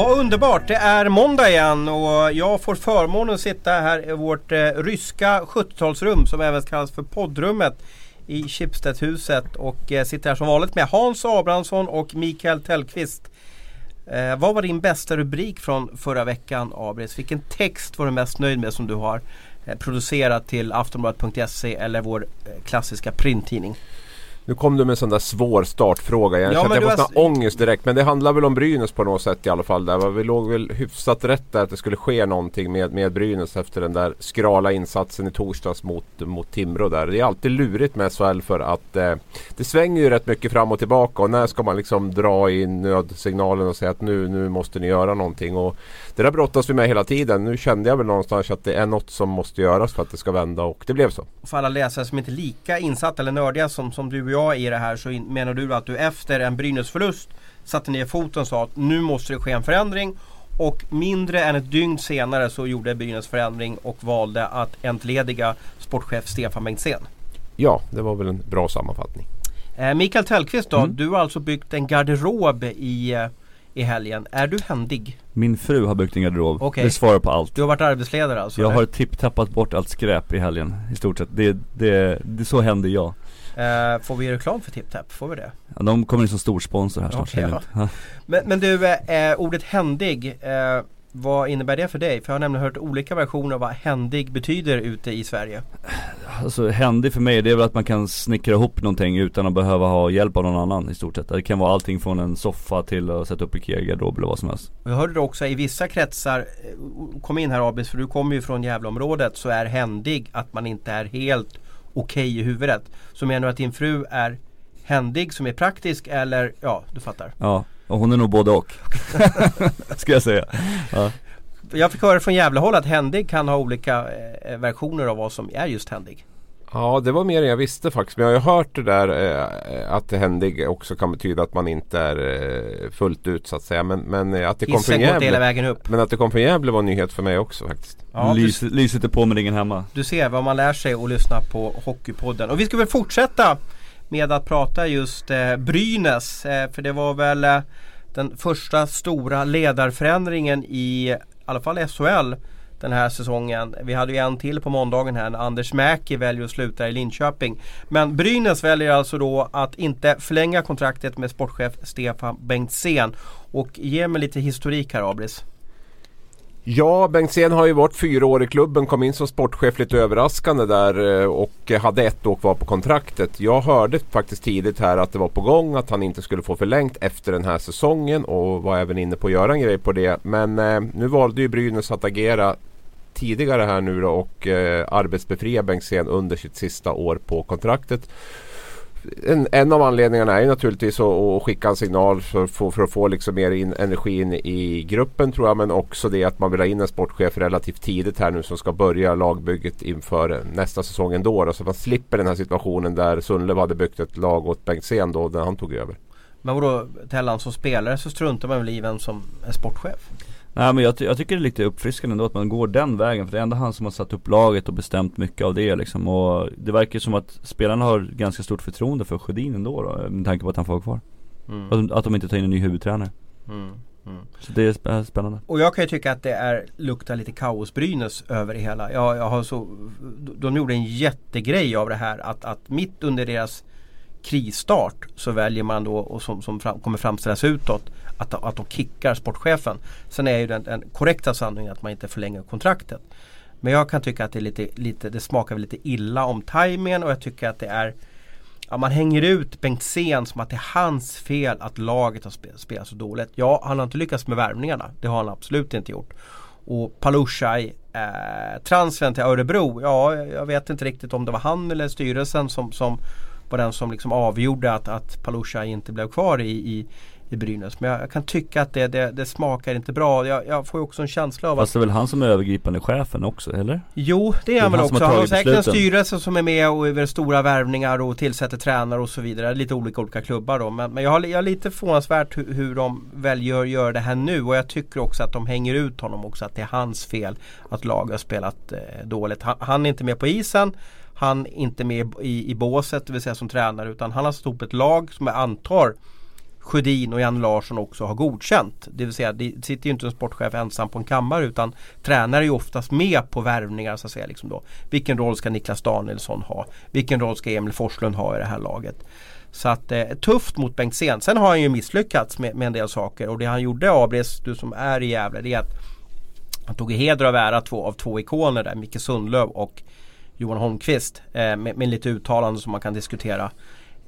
Vad underbart! Det är måndag igen och jag får förmånen att sitta här i vårt eh, ryska 70-talsrum som även kallas för poddrummet i Schibstedhuset och eh, sitter här som vanligt med Hans Abrahamsson och Mikael Tellqvist. Eh, vad var din bästa rubrik från förra veckan Abris? Vilken text var du mest nöjd med som du har eh, producerat till aftonbladet.se eller vår eh, klassiska printtidning? Nu kom du med en sån där svår startfråga. Jag Ja, kände att jag fått har- ångest direkt. Men det handlar väl om Brynäs på något sätt i alla fall. Där. Vi låg väl hyfsat rätt där att det skulle ske någonting med, med Brynäs efter den där skrala insatsen i torsdags mot, mot Timrå där. Det är alltid lurigt med SHL för att eh, det svänger ju rätt mycket fram och tillbaka. Och när ska man liksom dra i nödsignalen och säga att nu, nu måste ni göra någonting. Och det där brottas vi med hela tiden. Nu kände jag väl någonstans att det är något som måste göras för att det ska vända och det blev så. För alla läsare som inte är lika insatta eller nördiga som, som du och jag är i det här så menar du att du efter en Brynäs-förlust satte ner foten och sa att nu måste det ske en förändring. Och mindre än ett dygn senare så gjorde Brynäs förändring och valde att entlediga sportchef Stefan Bengtzén. Ja, det var väl en bra sammanfattning. Eh, Mikael Tellqvist då, Mm. du har alltså byggt en garderob i, eh, i helgen. Är du händig? Min fru har byggt en garderob. Okej. Det svarar på allt. Du har varit arbetsledare alltså? Jag eller? har tipptappat bort allt skräp i helgen i stort sett. Det, det, det så händer jag. Eh, får vi reklam för TipTap? Får vi det? Ja, de kommer in som stor sponsor här snart. Jag. Ja. Men, men du, eh, ordet händig, eh, vad innebär det för dig? För jag har nämligen hört olika versioner av vad händig betyder ute i Sverige. Alltså händig för mig det är väl att man kan snickra ihop någonting utan att behöva ha hjälp av någon annan i stort sett. Det kan vara allting från en soffa till att sätta upp Ikea-garderob eller vad som helst. Jag hörde det också i vissa kretsar, eh, kom in här Abis för du kommer ju från Gävleområdet, så är händig att man inte är helt okej i huvudet. Så menar du att din fru är händig som är praktisk eller, ja du fattar. Ja, och hon är nog både och. Ska jag säga. Ja. Jag fick höra från Gävlehåll att händig kan ha olika eh, versioner av vad som är just händig. Ja, det var mer än jag visste faktiskt. Men jag har ju hört det där eh, att händig också kan betyda att man inte är eh, fullt ut så att säga. Men, men eh, att det kom från inte hela Gävle. vägen upp. Men att det kom från Gävle var en nyhet för mig också faktiskt. Ja, du, Lys, lyset är på med ringen hemma. du ser vad man lär sig och lyssna på Hockeypodden. Och vi ska väl fortsätta med att prata just eh, Brynäs. Eh, för det var väl eh, den första stora ledarförändringen i i alla fall SHL den här säsongen. Vi hade ju en till på måndagen här när Anders Mäki väljer att sluta i Linköping. Men Brynäs väljer alltså då att inte förlänga kontraktet med sportchef Stefan Bengtzén. Och ge mig lite historik här Abris. Ja, Bengtzén har ju varit fyra år i klubben, kom in som sportchef lite överraskande där eh, och hade ett år kvar på kontraktet. Jag hörde faktiskt tidigt här att det var på gång att han inte skulle få förlängt efter den här säsongen och var även inne på att göra en grej på det. Men eh, nu valde ju Brynäs att agera tidigare här nu då och eh, arbetsbefria Bengtzén under sitt sista år på kontraktet. En, en av anledningarna är ju naturligtvis att, att skicka en signal för, för, för att få liksom mer in, energi in i gruppen tror jag. Men också det att man vill ha in en sportchef relativt tidigt här nu som ska börja lagbygget inför nästa säsong ändå. Då, så man slipper den här situationen där Sundlöv hade byggt ett lag åt Bengtzén då när han tog över. Men vadå Tellan som spelare så struntar man väl i vem som är sportchef? Nej men jag, ty- jag tycker det är lite uppfriskande ändå att man går den vägen för det är ändå han som har satt upp laget och bestämt mycket av det liksom och det verkar som att spelarna har ganska stort förtroende för Sjödin ändå då, med tanke på att han får vara kvar. Mm. Att, de- att de inte tar in en ny huvudtränare. Mm. Mm. Så det är sp- spännande. Och jag kan ju tycka att det är, luktar lite kaos-Brynäs över det hela. Jag, jag har så, de gjorde en jättegrej av det här att, att mitt under deras krisstart så väljer man då, och som, som fram, kommer framställas utåt, att, att de kickar sportchefen. Sen är ju den, den korrekta sanningen att man inte förlänger kontraktet. Men jag kan tycka att det, är lite, lite, det smakar lite illa om tajmingen och jag tycker att det är Ja, man hänger ut Bengtzén som att det är hans fel att laget har spelat, spelat så dåligt. Ja, han har inte lyckats med värvningarna. Det har han absolut inte gjort. Och Palushaj, eh, transfern till Örebro. Ja, jag vet inte riktigt om det var han eller styrelsen som, som var den som liksom avgjorde att, att Palushaj inte blev kvar i, i, i Brynäs. Men jag, jag kan tycka att det, det, det smakar inte bra. Jag, jag får också en känsla av att Fast det är väl han som är övergripande chefen också, eller? Jo, det är han väl också. har Han har säkert en styrelse som är med och över stora värvningar och tillsätter tränare och så vidare. Lite olika olika klubbar då. Men, men jag, har, jag är lite förvånansvärt hur, hur de väljer att göra det här nu. Och jag tycker också att de hänger ut honom också. Att det är hans fel att laget har spelat eh, dåligt. Han, han är inte med på isen. Han är inte med i, i båset, det vill säga som tränare. Utan han har ihop ett lag som jag antar Sjödin och Jan Larsson också har godkänt. Det vill säga det sitter ju inte en sportchef ensam på en kammare utan tränare är ju oftast med på värvningar. Så att säga, liksom då. Vilken roll ska Niklas Danielsson ha? Vilken roll ska Emil Forslund ha i det här laget? Så att eh, tufft mot Bengtzén. Sen har han ju misslyckats med, med en del saker och det han gjorde Abres, du som är i Gävle, det är att han tog i heder av ära två, av två ikoner där, Micke Sundlöv och Johan Holmqvist eh, med, med lite uttalanden som man kan diskutera.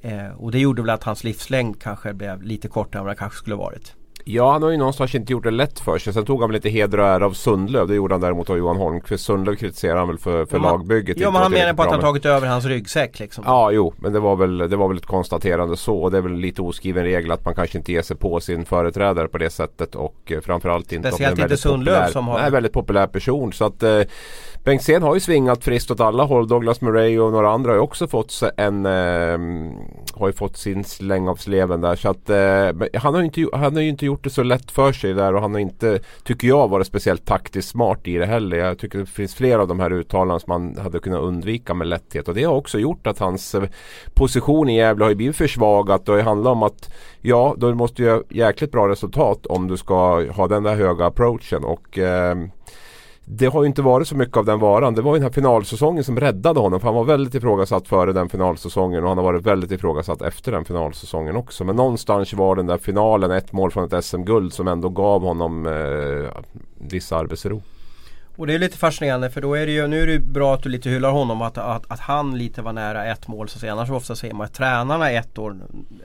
Eh, och det gjorde väl att hans livslängd kanske blev lite kortare än vad det kanske skulle varit. Ja, han har ju någonstans inte gjort det lätt för sig. Sen tog han lite heder och ära av Sundlöv. Det gjorde han däremot av Johan Holmqvist. Sundlöv kritiserar han väl för, för ja, man, lagbygget. Ja, men han menar på att han tagit över hans ryggsäck liksom. Ja, jo, men det var, väl, det var väl ett konstaterande så. Och det är väl lite oskriven regel att man kanske inte ger sig på sin företrädare på det sättet. Och eh, framförallt inte Speciellt inte Sundlöv som har... Nej, väldigt populär person. Så att eh, Bengtzén har ju svingat friskt åt alla håll. Douglas Murray och några andra har ju också fått en eh, Har ju fått sin släng av sleven där. Så att eh, han, har ju inte, han har ju inte gjort det så lätt för sig där och han har inte, tycker jag, varit speciellt taktiskt smart i det heller. Jag tycker det finns flera av de här uttalandena som man hade kunnat undvika med lätthet. Och det har också gjort att hans eh, position i Gävle har ju blivit försvagat och det handlar om att Ja, då måste du göra jäkligt bra resultat om du ska ha den där höga approachen och eh, det har ju inte varit så mycket av den varan. Det var ju den här finalsäsongen som räddade honom. För han var väldigt ifrågasatt före den finalsäsongen och han har varit väldigt ifrågasatt efter den finalsäsongen också. Men någonstans var den där finalen, ett mål från ett SM-guld som ändå gav honom eh, viss arbetsro. Och det är lite fascinerande för då är det ju, nu är det bra att du lite hyllar honom att, att, att han lite var nära ett mål så att säga. Annars ofta säger man att tränarna ett år,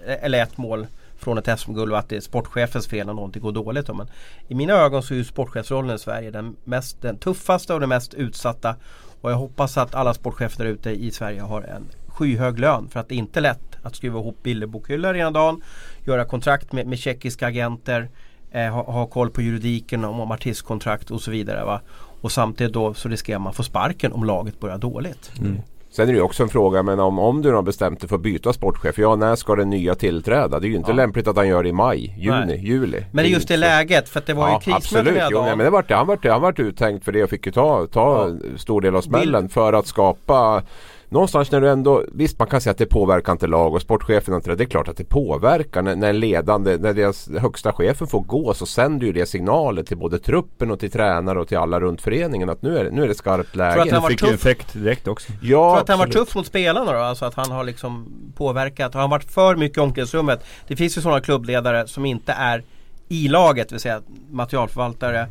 eller ett mål från ett SM-guld och att det är sportchefens fel när någonting går dåligt. Då. Men I mina ögon så är ju sportchefsrollen i Sverige den, mest, den tuffaste och den mest utsatta. Och jag hoppas att alla sportchefer där ute i Sverige har en skyhög lön. För att det är inte lätt att skriva ihop bilderbokhyllor ena dagen. Göra kontrakt med, med tjeckiska agenter. Eh, ha, ha, koll på juridiken om, om artistkontrakt och så vidare. Va? Och samtidigt då så riskerar man att få sparken om laget börjar dåligt. Mm. Sen är det ju också en fråga, men om, om du har bestämt dig för att byta sportchef, ja när ska den nya tillträda? Det är ju inte ja. lämpligt att han gör det i maj, juni, Nej. juli. Men det är just det läget, för att det var ja, ju krismöte Absolut, jo, nej, men det var, han, var, han var uttänkt för det och fick ju ta, ta ja. stor del av smällen för att skapa någonstans när du ändå, visst man kan säga att det påverkar inte lag och sportchefen inte det. Det är klart att det påverkar när, när ledande, när deras högsta chefen får gå så sänder ju det signaler till både truppen och till tränare och till alla runt föreningen att nu är, nu är det skarpt läge. Tror att han var fick tuff. effekt direkt också. Ja, Tror att han var tuff mot spelarna då? Alltså att han har liksom påverkat. Har han varit för mycket i omklädningsrummet? Det finns ju sådana klubbledare som inte är i laget, det vill säga materialförvaltare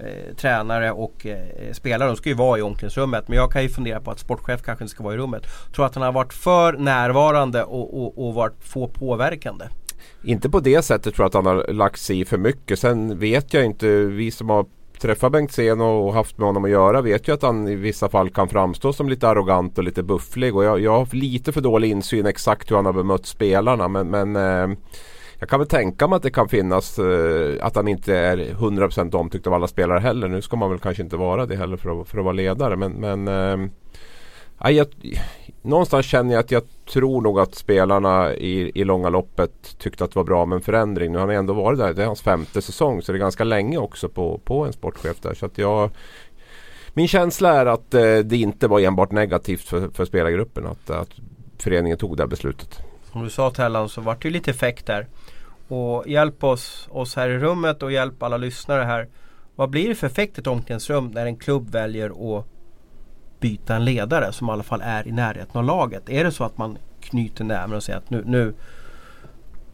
eh, tränare och eh, spelare. De ska ju vara i omklädningsrummet. Men jag kan ju fundera på att sportchef kanske inte ska vara i rummet. Tror att han har varit för närvarande och, och, och varit få påverkande. Inte på det sättet tror jag att han har lagt sig i för mycket. Sen vet jag inte, vi som har träffat Bengt Sen och haft med honom att göra vet ju att han i vissa fall kan framstå som lite arrogant och lite bufflig. Och jag, jag har lite för dålig insyn exakt hur han har bemött spelarna. Men, men eh, jag kan väl tänka mig att det kan finnas eh, att han inte är 100% omtyckt av alla spelare heller. Nu ska man väl kanske inte vara det heller för att, för att vara ledare. Men, men eh, jag, någonstans känner jag att jag tror nog att spelarna i, i långa loppet tyckte att det var bra med en förändring. Nu har han ändå varit där. Det är hans femte säsong så det är ganska länge också på, på en sportchef där. Så att jag, min känsla är att eh, det inte var enbart negativt för, för spelargruppen att, att föreningen tog det här beslutet. Som du sa Tellan så vart det lite effekt där. Och hjälp oss, oss här i rummet och hjälp alla lyssnare här. Vad blir det för effekt i ett omklädningsrum när en klubb väljer att byta en ledare som i alla fall är i närheten av laget? Är det så att man knyter näven och säger att nu, nu,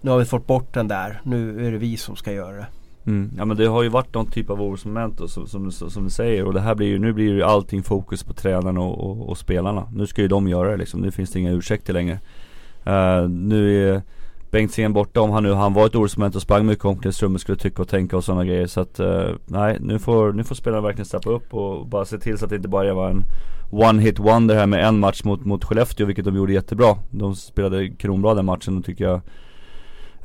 nu har vi fått bort den där. Nu är det vi som ska göra det. Mm. Ja men det har ju varit någon typ av orosmoment som, som, som, du säger och det här blir ju, nu blir ju allting fokus på tränarna och, och, och, spelarna. Nu ska ju de göra det liksom, nu finns det inga ursäkter längre. Uh, nu är Bengtzén borta om han nu, han var ett orosmoment och sprang mycket omklädningsrummet skulle tycka och tänka och sådana grejer. Så att uh, nej, nu får, nu får spelarna verkligen steppa upp och bara se till så att det inte bara var en one hit wonder här med en match mot, mot Skellefteå, vilket de gjorde jättebra. De spelade kronbra den matchen och tycker jag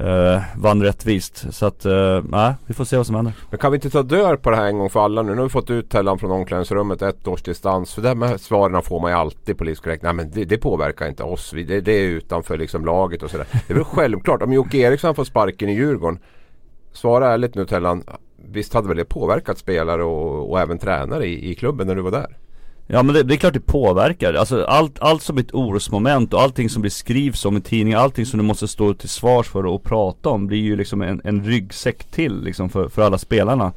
eh, vann rättvist. Så att, eh, nej, vi får se vad som händer. Men kan vi inte ta död på det här en gång för alla nu? Nu har vi fått ut Tellan från omklädningsrummet ett års distans. För de här svaren får man ju alltid politiskt korrekt. Nej men det, det, påverkar inte oss. Det, det är utanför liksom laget och sådär. Det är väl självklart. Om Jocke Eriksson får sparken i Djurgården. Svara ärligt nu Tellan. Visst hade väl det påverkat spelare och, och även tränare i, i klubben när du var där? Ja men det, det, är klart det påverkar. Alltså allt, allt som är ett orosmoment och allting som blir skrivs om i tidningar, allting som du måste stå till svars för och prata om blir ju liksom en, en ryggsäck till liksom för, för alla spelarna.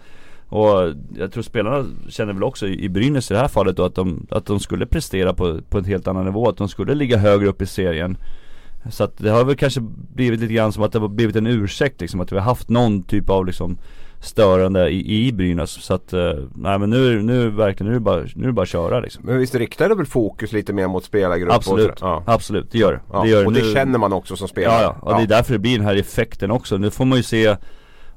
Och jag tror spelarna känner väl också i Brynäs i det här fallet då att de, att de skulle prestera på, på en helt annan nivå, att de skulle ligga högre upp i serien. Så att det har väl kanske blivit lite grann som att det har blivit en ursäkt liksom, att vi har haft någon typ av liksom störande i, i Brynäs. Så att, uh, nej men nu, nu verkligen, nu är det bara, nu är det bara att köra liksom. Men visst riktar det väl fokus lite mer mot spelargrupp? Absolut, och ja. absolut det gör det. Ja. det gör och det nu. känner man också som spelare. Ja, ja. och ja. det är därför det blir den här effekten också. Nu får man ju se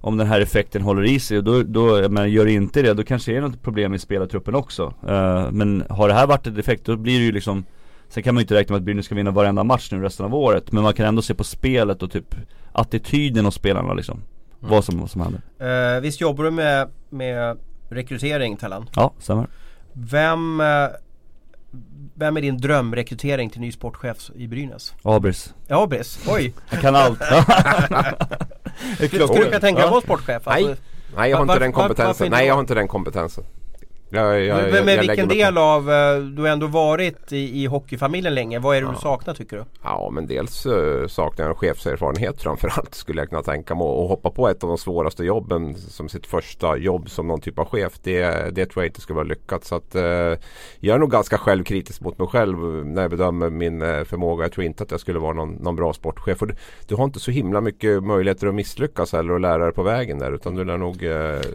om den här effekten håller i sig och då, då men gör inte det, då kanske det är något problem i spelartruppen också. Uh, men har det här varit ett effekt, då blir det ju liksom Sen kan man ju inte räkna med att Brynäs ska vinna varenda match nu resten av året Men man kan ändå se på spelet och typ attityden hos spelarna liksom mm. vad, som, vad som händer uh, Visst jobbar du med, med rekrytering Tellan? Ja, stämmer Vem uh, vem är din drömrekrytering till ny sportchef i Brynäs? Abris Abris? Oj! Jag kan allt Skulle du kunna tänka dig att vara sportchef? Alltså, Nej, jag har inte den kompetensen. Nej, jag har inte den kompetensen. Jag, jag, men, men vilken del av, eh, du har ändå varit i, i hockeyfamiljen länge. Vad är det ja. du saknar tycker du? Ja men dels uh, saknar jag en chefserfarenhet framförallt skulle jag kunna tänka mig. Och hoppa på ett av de svåraste jobben som sitt första jobb som någon typ av chef. Det, det tror jag inte skulle vara lyckat. Så att, uh, jag är nog ganska självkritisk mot mig själv när jag bedömer min uh, förmåga. Jag tror inte att jag skulle vara någon, någon bra sportchef. Du, du, har inte så himla mycket möjligheter att misslyckas eller att lära dig på vägen där. Utan du lär nog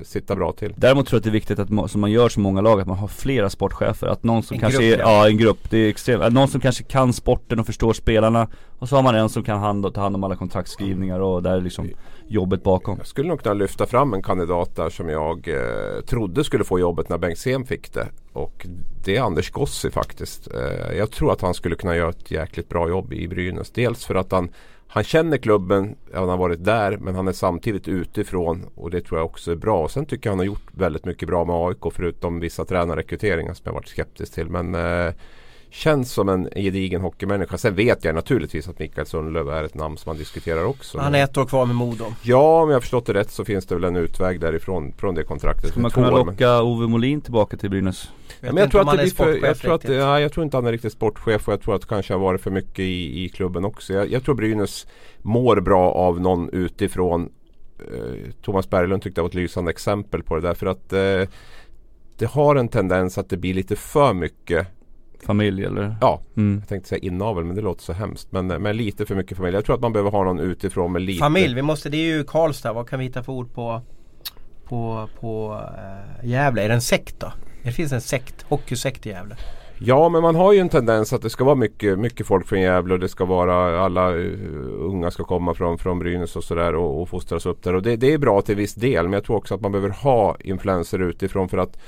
sitta bra till. Däremot tror jag att det är viktigt att som man gör som många lag att man har flera sportchefer. Att någon som en kanske grupp, är, ja. ja en grupp, det är extremt, någon som kanske kan sporten och förstår spelarna. Och så har man en som kan hand, ta hand om alla kontraktskrivningar och där är liksom jobbet bakom. Jag skulle nog kunna lyfta fram en kandidat där som jag eh, trodde skulle få jobbet när Bengtzén fick det. Och det är Anders Gossi faktiskt. Eh, Jag tror att han skulle kunna göra ett jäkligt bra jobb i Brynäs. Dels för att han han känner klubben, han har varit där men han är samtidigt utifrån och det tror jag också är bra. Sen tycker jag han har gjort väldigt mycket bra med AIK förutom vissa tränarrekryteringar som jag varit skeptisk till. Men eh, känns som en gedigen hockeymänniska. Sen vet jag naturligtvis att Mikael Sundlöv är ett namn som man diskuterar också. Han är ett år kvar med Modo. Ja, om jag har förstått det rätt så finns det väl en utväg därifrån från det kontraktet. Ska man kunna locka men... Ove Molin tillbaka till Brynäs? Men jag, tror att det för, jag, tror att, ja, jag tror inte han är riktigt sportchef och jag tror att det kanske har varit för mycket i, i klubben också. Jag, jag tror Brynäs mår bra av någon utifrån. Eh, Thomas Berglund tyckte det var ett lysande exempel på det därför att eh, det har en tendens att det blir lite för mycket Familj eller? Ja, mm. jag tänkte säga inavel men det låter så hemskt. Men, men lite för mycket familj. Jag tror att man behöver ha någon utifrån med lite Familj, vi måste, det är ju Karlstad. Vad kan vi hitta för ord på På, på äh, Gävle? Är det en sekt då? Det finns en sekt, hockeysekt i Gävle. Ja men man har ju en tendens att det ska vara mycket, mycket folk från Gävle och det ska vara alla uh, unga ska komma från, från Brynäs och sådär och, och fostras upp där. Och det, det, är bra till viss del men jag tror också att man behöver ha influenser utifrån för att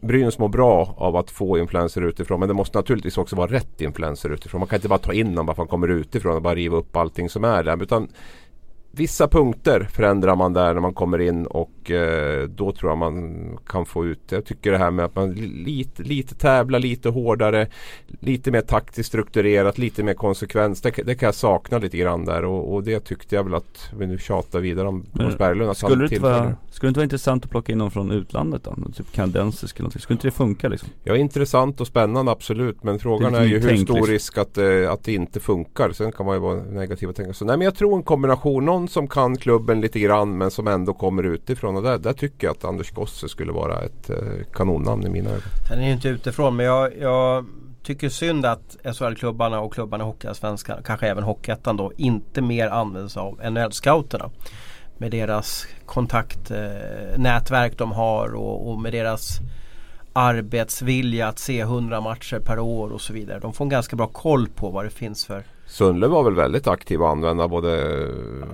Brynäs mår bra av att få influenser utifrån men det måste naturligtvis också vara rätt influenser utifrån. Man kan inte bara ta in dem bara för att man kommer utifrån och bara riva upp allting som är där. Utan vissa punkter förändrar man där när man kommer in och eh, då tror jag man kan få ut. Jag tycker det här med att man lite, lite tävlar lite hårdare. Lite mer taktiskt strukturerat, lite mer konsekvens. Det, det kan jag sakna lite grann där och, och, det tyckte jag väl att vi nu tjatar vidare om Måns Berglund. Skulle, det inte vara, skulle det inte vara intressant att plocka in någon från utlandet då? Typ kanadensisk eller någonting. Skulle inte det funka liksom? Ja intressant och spännande absolut men frågan är, är ju hur stor risk att, eh, att det inte funkar. Sen kan man ju vara negativ och tänka så. Nej men jag tror en kombination. Någon någon som kan klubben lite grann men som ändå kommer utifrån. Och där, där tycker jag att Anders Gosse skulle vara ett eh, kanonnamn i mina ögon. Han är ju inte utifrån men jag, jag tycker synd att SHL-klubbarna och klubbarna i Hockeyallsvenskan, kanske även Hockeyettan då, inte mer använder sig av NHL-scouterna. Med deras kontaktnätverk eh, de har och, och med deras arbetsvilja att se 100 matcher per år och så vidare. De får en ganska bra koll på vad det finns för Sundle var väl väldigt aktiv och använda både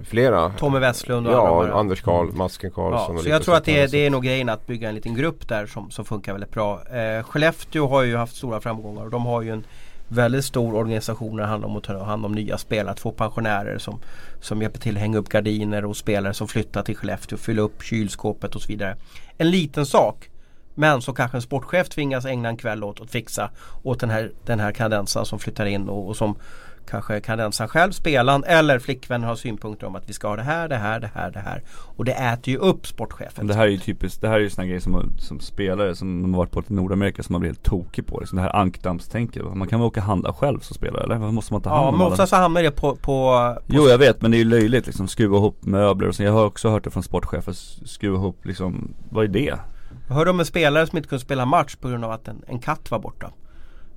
flera Tommy Westlund och Ja, andra Anders Karl, mm. Masken Karlsson ja, Så jag tror att det är, det är nog grejen att bygga en liten grupp där som, som funkar väldigt bra. Eh, Skellefteå har ju haft stora framgångar och de har ju en väldigt stor organisation när det handlar om att ta hand om nya spelare. Två pensionärer som, som hjälper till att hänga upp gardiner och spelare som flyttar till Skellefteå och fylla upp kylskåpet och så vidare. En liten sak men som kanske en sportchef tvingas ägna en kväll åt att fixa åt den här, den här kanadensaren som flyttar in och, och som kanske kanadensaren själv, spelaren eller flickvännen har synpunkter om att vi ska ha det här, det här, det här, det här. Och det äter ju upp sportchefen. Det här är ju typiskt, det här är ju sådana grejer som, som spelare som har varit på Nordamerika som man blir helt tokig på. Liksom det här ankdammstänket. Man kan väl åka och handla själv som spelare eller? Varför måste man ta hand Ja, om men alla? ofta så hamnar det på, på, på Jo jag vet men det är ju löjligt liksom, skruva ihop möbler och så. Jag har också hört det från sportchefer, skruva ihop liksom, vad är det? Jag hörde om en spelare som inte kunde spela match på grund av att en, en katt var borta.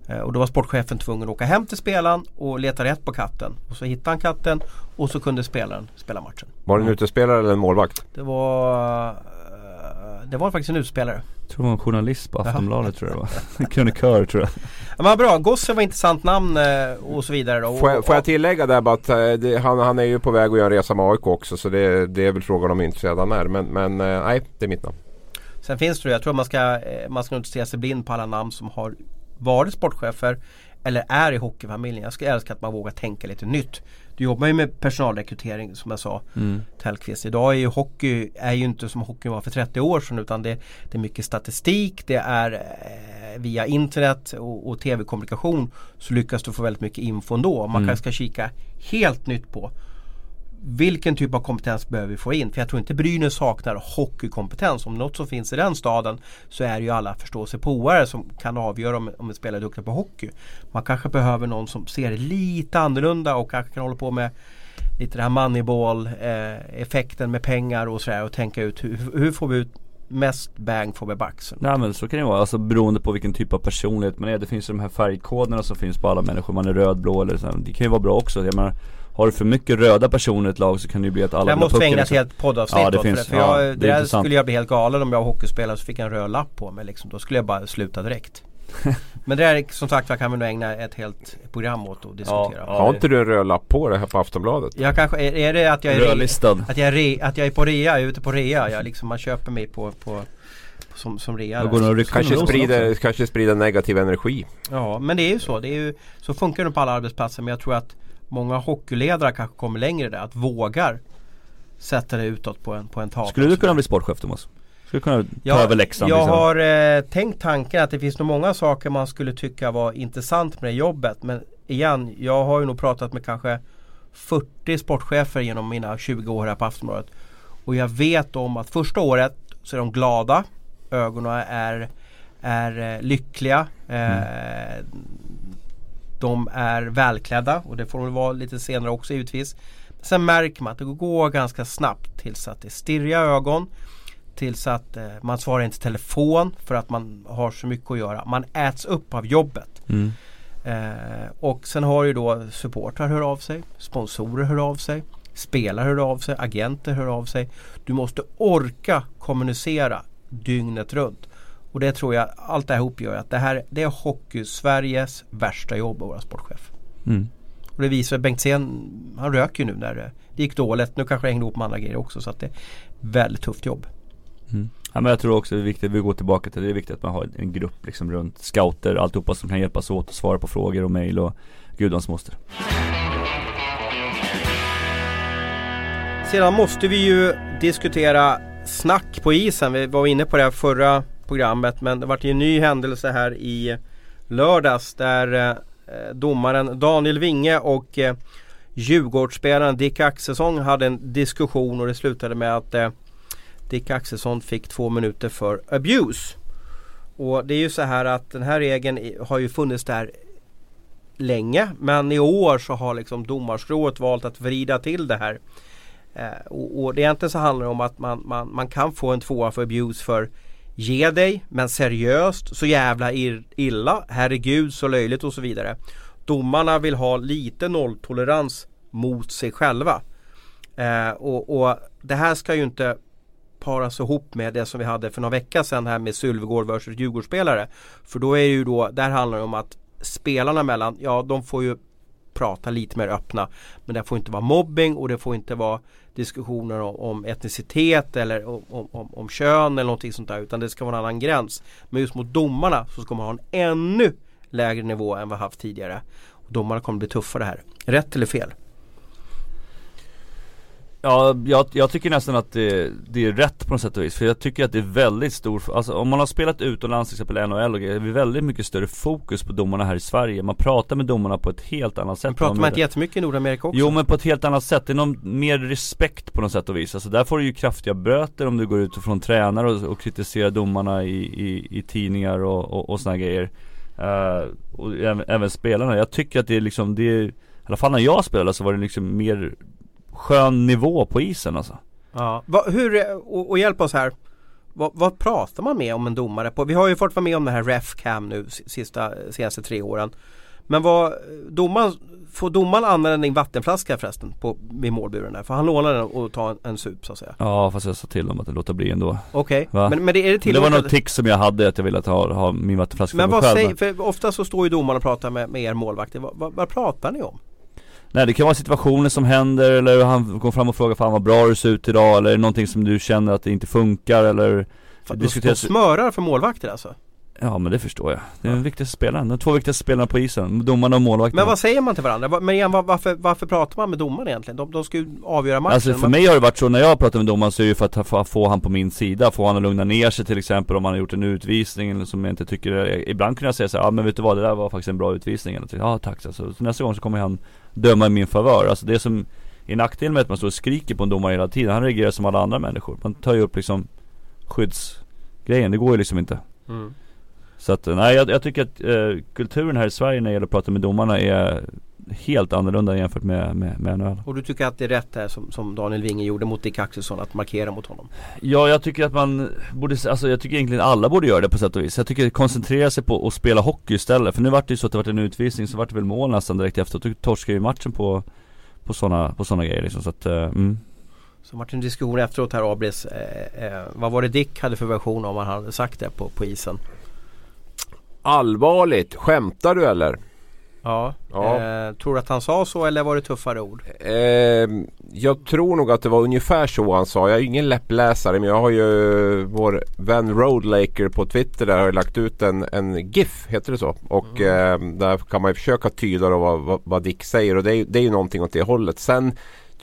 Eh, och då var sportchefen tvungen att åka hem till spelaren och leta rätt på katten. Och så hittade han katten och så kunde spelaren spela matchen. Var det en utespelare eller en målvakt? Det var eh, Det var faktiskt en utspelare. Jag tror det var en journalist på Aftonbladet tror jag det var. Krönikör tror jag. Ja, men bra, Gosse var intressant namn eh, och så vidare då. Får jag, får jag tillägga där bara att det, han, han är ju på väg att göra en resa med AIK också så det, det är väl frågan om intresserad han är. Men, men nej, det är mitt namn. Sen finns det, jag tror man ska, man ska inte se sig blind på alla namn som har varit sportchefer eller är i hockeyfamiljen. Jag skulle älska att man vågar tänka lite nytt. Du jobbar ju med personalrekrytering som jag sa Mm. Tellqvist. Idag är ju hockey är ju inte som hockey var för 30 år sedan utan det, det är mycket statistik, det är eh, via internet och, och tv-kommunikation så lyckas du få väldigt mycket info ändå. Man Mm. kanske ska kika helt nytt på vilken typ av kompetens behöver vi få in? För jag tror inte Brynäs saknar hockeykompetens. Om något som finns i den staden så är det ju alla förståsigpåare som kan avgöra om, om en spelare är duktig på hockey. Man kanske behöver någon som ser lite annorlunda och kanske kan hålla på med lite det här moneyball eh, effekten med pengar och sådär och tänka ut hur, hur får vi ut mest bang for the buck. Nej men så kan det vara, alltså beroende på vilken typ av personlighet man är. Det finns ju de här färgkoderna som finns på alla människor. Man är röd, blå eller så. Det kan ju vara bra också. Jag menar, har du för mycket röda personer i ett lag så kan det ju bli att alla Det ha måste ägna ett helt poddavsnitt Ja, det åt. finns- för, för ja, jag, det det är där skulle jag bli helt galen om jag var hockeyspelare så fick jag en röd lapp på mig. Liksom. Då skulle jag bara sluta direkt. Men det är som sagt jag kan vi nog ägna ett helt program åt att diskutera. Ja, Har inte du en röd lapp på det här på Aftonbladet? Jag kanske, är, är det att jag är, re, att jag är, re, att jag är på rea, jag är ute på rea. Jag liksom, man köper mig på, på som, som rea. Kanske sprider, kanske sprider negativ energi. Ja men det är ju så. Det är ju, så funkar det på alla arbetsplatser. Men jag tror att många hockeyledare kanske kommer längre där. Att vågar sätta det utåt på en, på en tavla. Skulle du kunna bli sportchef Thomas? Skulle kunna ta Jag, över Leksand jag liksom? har eh, tänkt tanken att det finns nog många saker man skulle tycka var intressant med det jobbet. Men igen, jag har ju nog pratat med kanske 40 sportchefer genom mina 20 år här på Aftonbladet. Och jag vet om att första året så är de glada. Ögonen är, är eh, lyckliga. Eh, de är välklädda och det får de vara lite senare också givetvis. Sen märker man att det går ganska snabbt tills att det är stirriga ögon. Tills att eh, man svarar inte telefon för att man har så mycket att göra. Man äts upp av jobbet. Mm. Eh, och sen har ju då supportrar hör av sig, sponsorer hör av sig, spelare hör av sig, agenter hör av sig. Du måste orka kommunicera dygnet runt. Och det tror jag, allt det här ihop gör att det här det är hockey-Sveriges värsta jobb att vara sportchef. Mm. Och det visar Bengtzén, han röker ju nu när det, det gick dåligt. Nu kanske det hängde ihop med andra grejer också så att det är väldigt tufft jobb. Mm. Ja, men jag tror också det är viktigt, vi går tillbaka till det, det är viktigt att man har en grupp liksom runt scouter, alltihopa som kan hjälpas åt och svara på frågor och mejl och gudans moster. Sedan måste vi ju diskutera snack på isen. Vi var inne på det här förra programmet men det vart ju en ny händelse här i lördags där eh, domaren Daniel Winge och eh, Djurgårdsspelaren Dick Axelsson hade en diskussion och det slutade med att eh, Dick Axelsson fick två minuter för abuse. Och det är ju så här att den här regeln har ju funnits där länge men i år så har liksom domarskrået valt att vrida till det här. Eh, och, och det egentligen så handlar det om att man, man, man kan få en tvåa för abuse för Ge dig men seriöst så jävla ir, illa Herregud så löjligt och så vidare Domarna vill ha lite nolltolerans mot sig själva eh, och, och det här ska ju inte paras ihop med det som vi hade för några veckor sedan här med Sylvegård versus Djurgårdsspelare För då är det ju då, där handlar det om att spelarna mellan, ja de får ju prata lite mer öppna Men det får inte vara mobbing och det får inte vara diskussioner om, om etnicitet eller om, om, om, om kön eller någonting sånt där utan det ska vara en annan gräns. Men just mot domarna så ska man ha en ännu lägre nivå än vad vi haft tidigare. Och domarna kommer bli tuffare här. Rätt eller fel? Ja, jag, jag tycker nästan att det, det, är rätt på något sätt och vis. För jag tycker att det är väldigt stor, alltså om man har spelat utomlands till exempel NHL och grejer, det är väldigt mycket större fokus på domarna här i Sverige. Man pratar med domarna på ett helt annat sätt. Men pratar man inte jättemycket i Nordamerika också? Jo men på ett helt annat sätt. Det är någon mer respekt på något sätt och vis. Alltså där får du ju kraftiga böter om du går ut från tränare och, och kritiserar domarna i, i, i tidningar och, och, och såna grejer. Uh, och även, även, spelarna. Jag tycker att det är liksom, det är, i alla fall när jag spelade så var det liksom mer skön nivå på isen alltså. Ja, Va, hur, och, och hjälp oss här. Vad, vad, pratar man med om en domare på? Vi har ju fått vara med om den här RefCam nu sista, senaste tre åren. Men vad, domaren, får domaren använda din vattenflaska förresten på, vid målburen där? För han lånar den och tar en, en sup så att säga. Ja fast jag sa till dem att låta bli ändå. Okej, okay. men, men det är det tillåtet? Det var något tics som jag hade att jag ville ha, ha min vattenflaska Men vad själv. säger, för ofta så står ju domaren och pratar med, med er målvakter. Vad, vad, vad pratar ni om? Nej det kan vara situationer som händer eller han går fram och frågar fan vad bra du ser ut idag eller någonting som du känner att det inte funkar eller Fan, diskuteras... De smörar för målvakter alltså? Ja men det förstår jag. Det är den viktigaste spelaren, de två viktigaste spelarna på isen, domarna och målvakterna Men vad säger man till varandra? Men igen, varför, varför pratar man med domaren egentligen? De, de ska ju avgöra matchen Alltså för mig har det varit så när jag pratar med domaren så är det för att få, han på min sida, få han att lugna ner sig till exempel om han har gjort en utvisning eller som jag inte tycker Ibland kunde jag säga så ja men vet du vad det där var faktiskt en bra utvisning eller Ja tack alltså. så nästa gång så kommer han döma i min favör. Alltså det som är nackdelen med att man står och skriker på en domare hela tiden, han reagerar som alla andra människor. Man tar ju upp liksom skyddsgrejen, det går ju liksom inte. Mm. Så att nej jag, jag tycker att eh, kulturen här i Sverige när det gäller att prata med domarna är helt annorlunda jämfört med, med, med NHL. Och du tycker att det är rätt där som, som Daniel Winge gjorde mot Dick Axelsson att markera mot honom? Ja jag tycker att man borde, alltså jag tycker egentligen alla borde göra det på sätt och vis. Jag tycker koncentrera sig på att spela hockey istället. För nu vart det ju så att det vart en utvisning så vart det väl mål nästan direkt efter. Då torskade ju matchen på, på sådana på såna grejer liksom. Så att, uh, mm. Så vart en diskussion efteråt här Abris. Eh, eh, vad var det Dick hade för version om han hade sagt det på, på isen? Allvarligt, skämtar du eller? Ja, ja. Eh, tror du att han sa så eller var det tuffare ord? Eh, jag tror nog att det var ungefär så han sa. Jag är ingen läppläsare men jag har ju vår vän Roadlaker på Twitter där har lagt ut en, en GIF, heter det så? Och mm. eh, där kan man ju försöka tyda då vad, vad, vad Dick säger och det är, det är ju någonting åt det hållet. Sen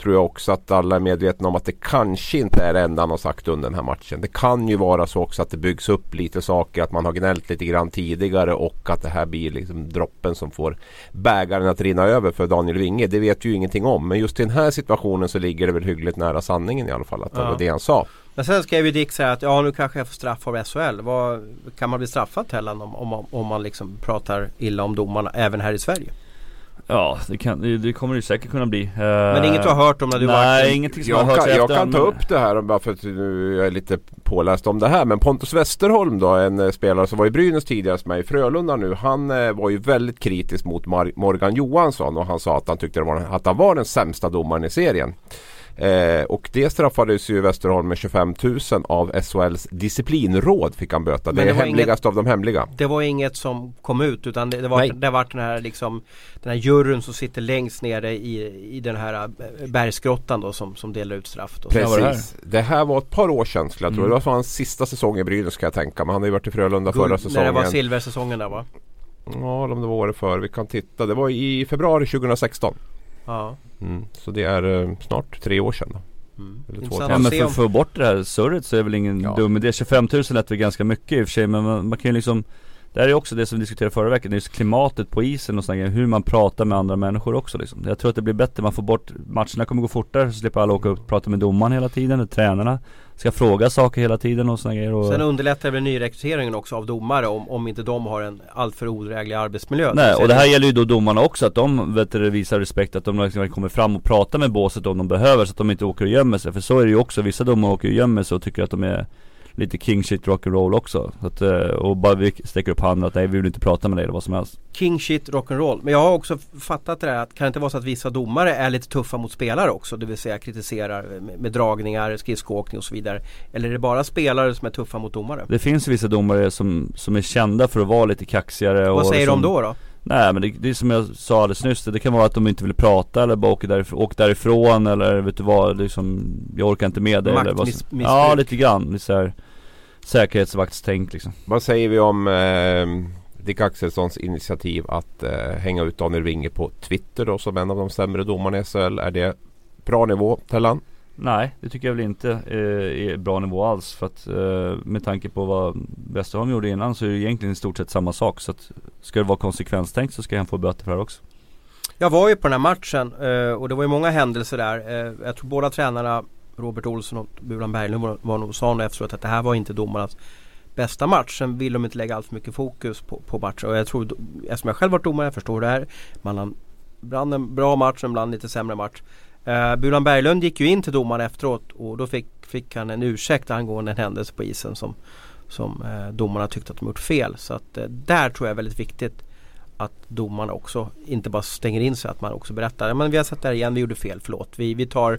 tror jag också att alla är medvetna om att det kanske inte är det enda han har sagt under den här matchen. Det kan ju vara så också att det byggs upp lite saker, att man har gnällt lite grann tidigare och att det här blir liksom droppen som får bägaren att rinna över för Daniel Winge. Det vet ju ingenting om. Men just i den här situationen så ligger det väl hyggligt nära sanningen i alla fall. Att det var det han sa. Men sen skrev ju Dick säga att ja nu kanske jag får straff av SHL. Vad, kan man bli straffad Tellan om, om, om man liksom pratar illa om domarna även här i Sverige? Ja, det, kan, det, kommer det säkert kunna bli. Men inget du har hört om när du Nej, varit? Nej, ingenting som jag, har hört kan, Jag kan ta upp det här bara för att jag är lite påläst om det här. Men Pontus Westerholm då, en eh, spelare som var i Brynäs tidigare som är i Frölunda nu. Han eh, var ju väldigt kritisk mot Mar Morgan Johansson och han sa att han tyckte var, att han var den sämsta domaren i serien. Eh, och det straffades ju Västerholm med 25 000 av SHLs disciplinråd fick han böta. det, det är hemligast inget, av de hemliga. Det var inget som kom ut utan det, det var, det var den här liksom Den här juryn som sitter längst nere i, i den här eh, bergsgrottan då som, som delar ut straff. Då. Precis. Det här? det här var ett par år sedan skulle jag tro. Mm. Det var hans sista säsong i Brynäs kan jag tänka mig. Han har ju varit i Frölunda Guld, förra säsongen. När det var silversäsongen där va? Ja, om det var året för. Vi kan titta. Det var i februari 2016. Ja. Mm, så det är eh, snart tre år sedan. Då. Mm. Eller två ja, men för att få bort det här surret så är det väl ingen ja. dum idé. 25 000 lät väl ganska mycket i och för sig men man, man kan ju liksom det här är också det som vi diskuterade förra veckan, det är klimatet på isen och sådär, hur man pratar med andra människor också liksom. Jag tror att det blir bättre, man får bort, matcherna kommer gå fortare så slipper alla åka upp och prata med domaren hela tiden, och tränarna ska fråga saker hela tiden och sådana grejer. Och... Sen underlättar väl nyrekryteringen också av domare om, om inte de har en alltför odräglig arbetsmiljö. Nej, och det här gäller ju då domarna också, att de vet du, visar respekt, att de liksom kommer fram och pratar med båset om de behöver så att de inte åker och gömmer sig. För så är det ju också, vissa domare åker och gömmer sig och tycker att de är lite king shit rock'n'roll också. Så att, eh, och bara vi sträcker upp handen att nej vi vill inte prata med dig eller vad som helst. King shit rock'n'roll. Men jag har också fattat det där att kan det inte vara så att vissa domare är lite tuffa mot spelare också? Det vill säga kritiserar med, med dragningar, skridskoåkning och så vidare. Eller är det bara spelare som är tuffa mot domare? Det finns vissa domare som, som är kända för att vara lite kaxigare. Vad säger som, de då? då? Nej men det, det är som jag sa alldeles nyss, det kan vara att de inte vill prata eller bara åker därifrån, åker därifrån eller vet du vad, liksom, jag orkar inte med det eller vad som, Ja lite grann, lite så här säkerhetsvaktstänk liksom. Vad säger vi om eh, Dick Axelssons initiativ att eh, hänga ut Daniel Winge på Twitter då som en av de sämre domarna i SHL? Är det bra nivå Tellan? Nej, det tycker jag väl inte eh, är bra nivå alls. För att eh, med tanke på vad Westerholm gjorde innan så är det egentligen i stort sett samma sak. Så att ska det vara konsekvenstänkt så ska han få böter för det här också. Jag var ju på den här matchen eh, och det var ju många händelser där. Eh, jag tror båda tränarna Robert Olsson och Buran Berglund var, var nog sa efteråt att det här var inte domarnas bästa match. Sen vill de inte lägga allt för mycket fokus på, på matchen. Och jag tror, eftersom jag själv varit domare, jag förstår det här. Man har ibland en bra match, ibland lite sämre match. Uh, Bulan Berglund gick ju in till domaren efteråt och då fick, fick han en ursäkt angående en händelse på isen som, som uh, domarna tyckte att de gjort fel. Så att uh, där tror jag är väldigt viktigt att domarna också inte bara stänger in sig, att man också berättar. Men vi har sett det här igen, vi gjorde fel, förlåt. Vi, vi tar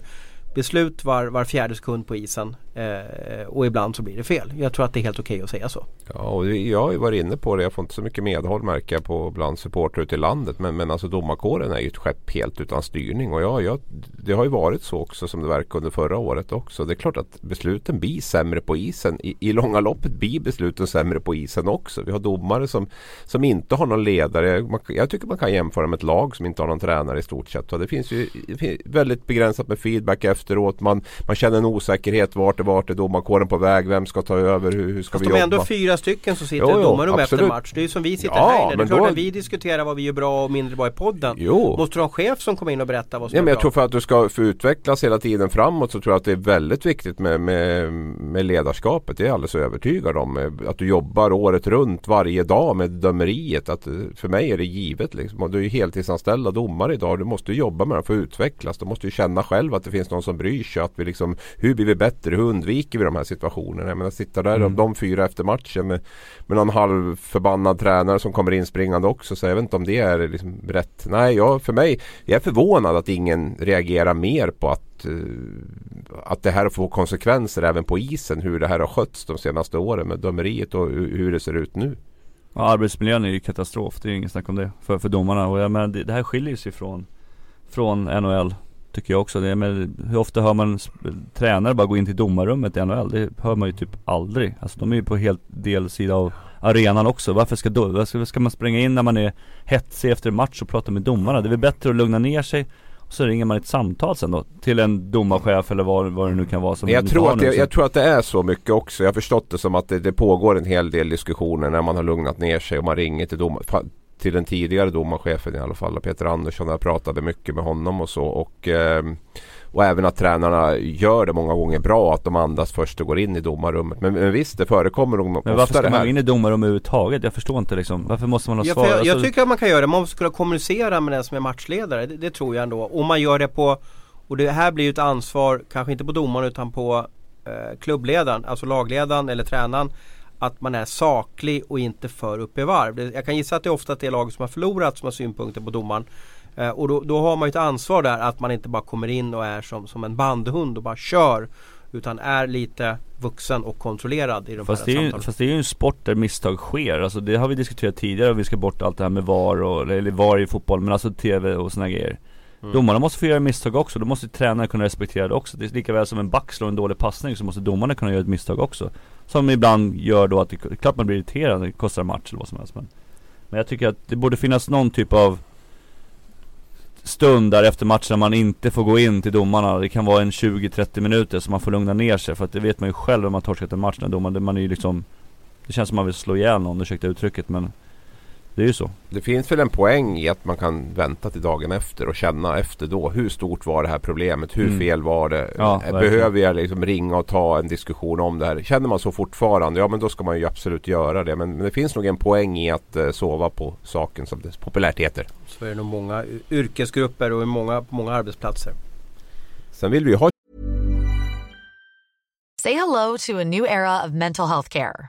beslut var, var fjärde sekund på isen eh, och ibland så blir det fel. Jag tror att det är helt okej okay att säga så. Ja, och jag har ju varit inne på det. Jag får inte så mycket medhåll märker jag på bland supportrar ute i landet. Men, men alltså domarkåren är ju ett skepp helt utan styrning. Och ja, jag, det har ju varit så också som det verkar under förra året också. Det är klart att besluten blir sämre på isen. I, i långa loppet blir besluten sämre på isen också. Vi har domare som, som inte har någon ledare. Man, jag tycker man kan jämföra med ett lag som inte har någon tränare i stort sett. Och det finns ju det finns väldigt begränsat med feedback efteråt. Man, man känner en osäkerhet vart vart är domarkåren på väg? Vem ska ta över? Hur, hur ska Fast vi jobba? de är ändå fyra stycken som sitter i domarrum efter match. Det är ju som vi sitter ja, här inne. Det är klart då... när vi diskuterar vad vi gör bra och mindre bra i podden. Jo. Måste du ha en chef som kommer in och berättar vad som ja, är men jag bra? tror för att du ska få utvecklas hela tiden framåt så tror jag att det är väldigt viktigt med, med, med ledarskapet. Det är jag alldeles övertygad om. Att du jobbar året runt varje dag med dömeriet. Att, för mig är det givet. Liksom. Du är ju heltidsanställda domare idag. Du måste jobba med det för att utvecklas. Du måste ju känna själv att det finns någon som bryr sig. Att vi liksom, hur blir vi bättre? Hur undviker vi de här situationerna? Jag menar sitta där mm. de fyra efter matchen med, med någon halvförbannad tränare som kommer inspringande också. Så jag vet inte om det är liksom rätt. Nej, jag, för mig, jag är förvånad att ingen reagerar mer på att att det här får konsekvenser även på isen. Hur det här har skötts de senaste åren med dömeriet och hur det ser ut nu. Ja, arbetsmiljön är ju katastrof. Det är ju inget snack om det. För, för domarna. Och jag menar, det, det här skiljer sig från, från NHL. Tycker jag också. Det, men hur ofta hör man tränare bara gå in till domarrummet i NHL? Det hör man ju typ aldrig. Alltså de är ju på helt del sida av arenan också. Varför ska, då, varför ska man springa in när man är hetsig efter match och prata med domarna? Det är väl bättre att lugna ner sig och så ringer man ett samtal sen då till en domarchef eller vad, vad det nu kan vara som jag tror, att det, jag tror att det är så mycket också. Jag har förstått det som att det, det pågår en hel del diskussioner när man har lugnat ner sig och man ringer till domaren till den tidigare domarchefen i alla fall, Peter Andersson. Jag pratade mycket med honom och så. Och, eh, och även att tränarna gör det många gånger bra. Att de andas först och går in i domarrummet. Men, men visst, det förekommer nog Men varför ska man gå in i domarrum överhuvudtaget? Jag förstår inte liksom. Varför måste man ha ja, svar? Jag, jag, tycker att man kan göra det. Man måste kunna kommunicera med den som är matchledare. Det, det tror jag ändå. Om man gör det på och det här blir ju ett ansvar, kanske inte på domaren utan på eh, klubbledaren, alltså lagledaren eller tränaren att man är saklig och inte för upp i varv. Jag kan gissa att det är ofta det lag som har förlorat som har synpunkter på domaren. Eh, och då, då, har man ju ett ansvar där att man inte bara kommer in och är som, som en bandhund och bara kör. Utan är lite vuxen och kontrollerad i de fast här det är. Ju, fast det är ju en sport där misstag sker. Alltså det har vi diskuterat tidigare. Vi ska bort allt det här med VAR och, eller VAR i fotboll men alltså TV och såna grejer. Mm. Domarna måste få göra misstag också. Då måste tränaren kunna respektera det också. Det är lika väl som en back slår en dålig passning så måste domarna kunna göra ett misstag också. Som ibland gör då att det, klart man blir irriterad, det kostar en match eller vad som helst men Men jag tycker att det borde finnas någon typ av Stund där efter matchen när man inte får gå in till domarna Det kan vara en 20-30 minuter så man får lugna ner sig för att det vet man ju själv om man torskat en match när domaren, man är ju liksom Det känns som man vill slå ihjäl någon, ursäkta uttrycket men det är ju så. Det finns väl en poäng i att man kan vänta till dagen efter och känna efter då. Hur stort var det här problemet? Hur mm. fel var det? Ja, Behöver jag liksom ringa och ta en diskussion om det här? Känner man så fortfarande? Ja men då ska man ju absolut göra det. Men, men det finns nog en poäng i att uh, sova på saken som det populärt heter. Så är det nog många yrkesgrupper och många, på många arbetsplatser. Sen vill vi ha Say hello to a new era of mental health care.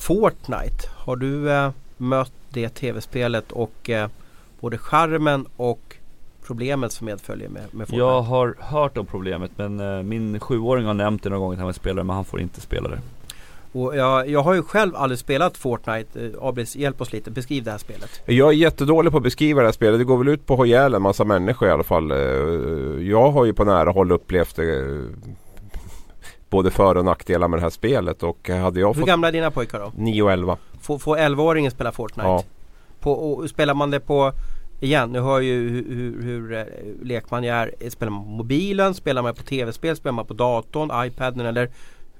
Fortnite, har du eh, mött det tv-spelet och eh, både charmen och problemet som medföljer med, med Fortnite? Jag har hört om problemet men uh, min sjuåring har nämnt det någon gång att han vill spela det men han får inte spela det. Och jag, jag har ju själv aldrig spelat Fortnite. Eh, Abris, hjälp oss lite. Beskriv det här spelet. Jag är jättedålig på att beskriva det här spelet. Det går väl ut på att ha ihjäl en massa människor i alla fall. Eh, jag har ju på nära håll upplevt det både för och nackdelar med det här spelet. Och hade jag Hur fått gamla är dina pojkar då? 9 och 11. Får, får 11-åringen spela Fortnite? Ja. På, och spelar man det på Igen, nu hör ju hur, hur, hur eh, lekman jag är. Spelar man på mobilen? Spelar man på tv-spel? Spelar man på datorn? iPaden? Eller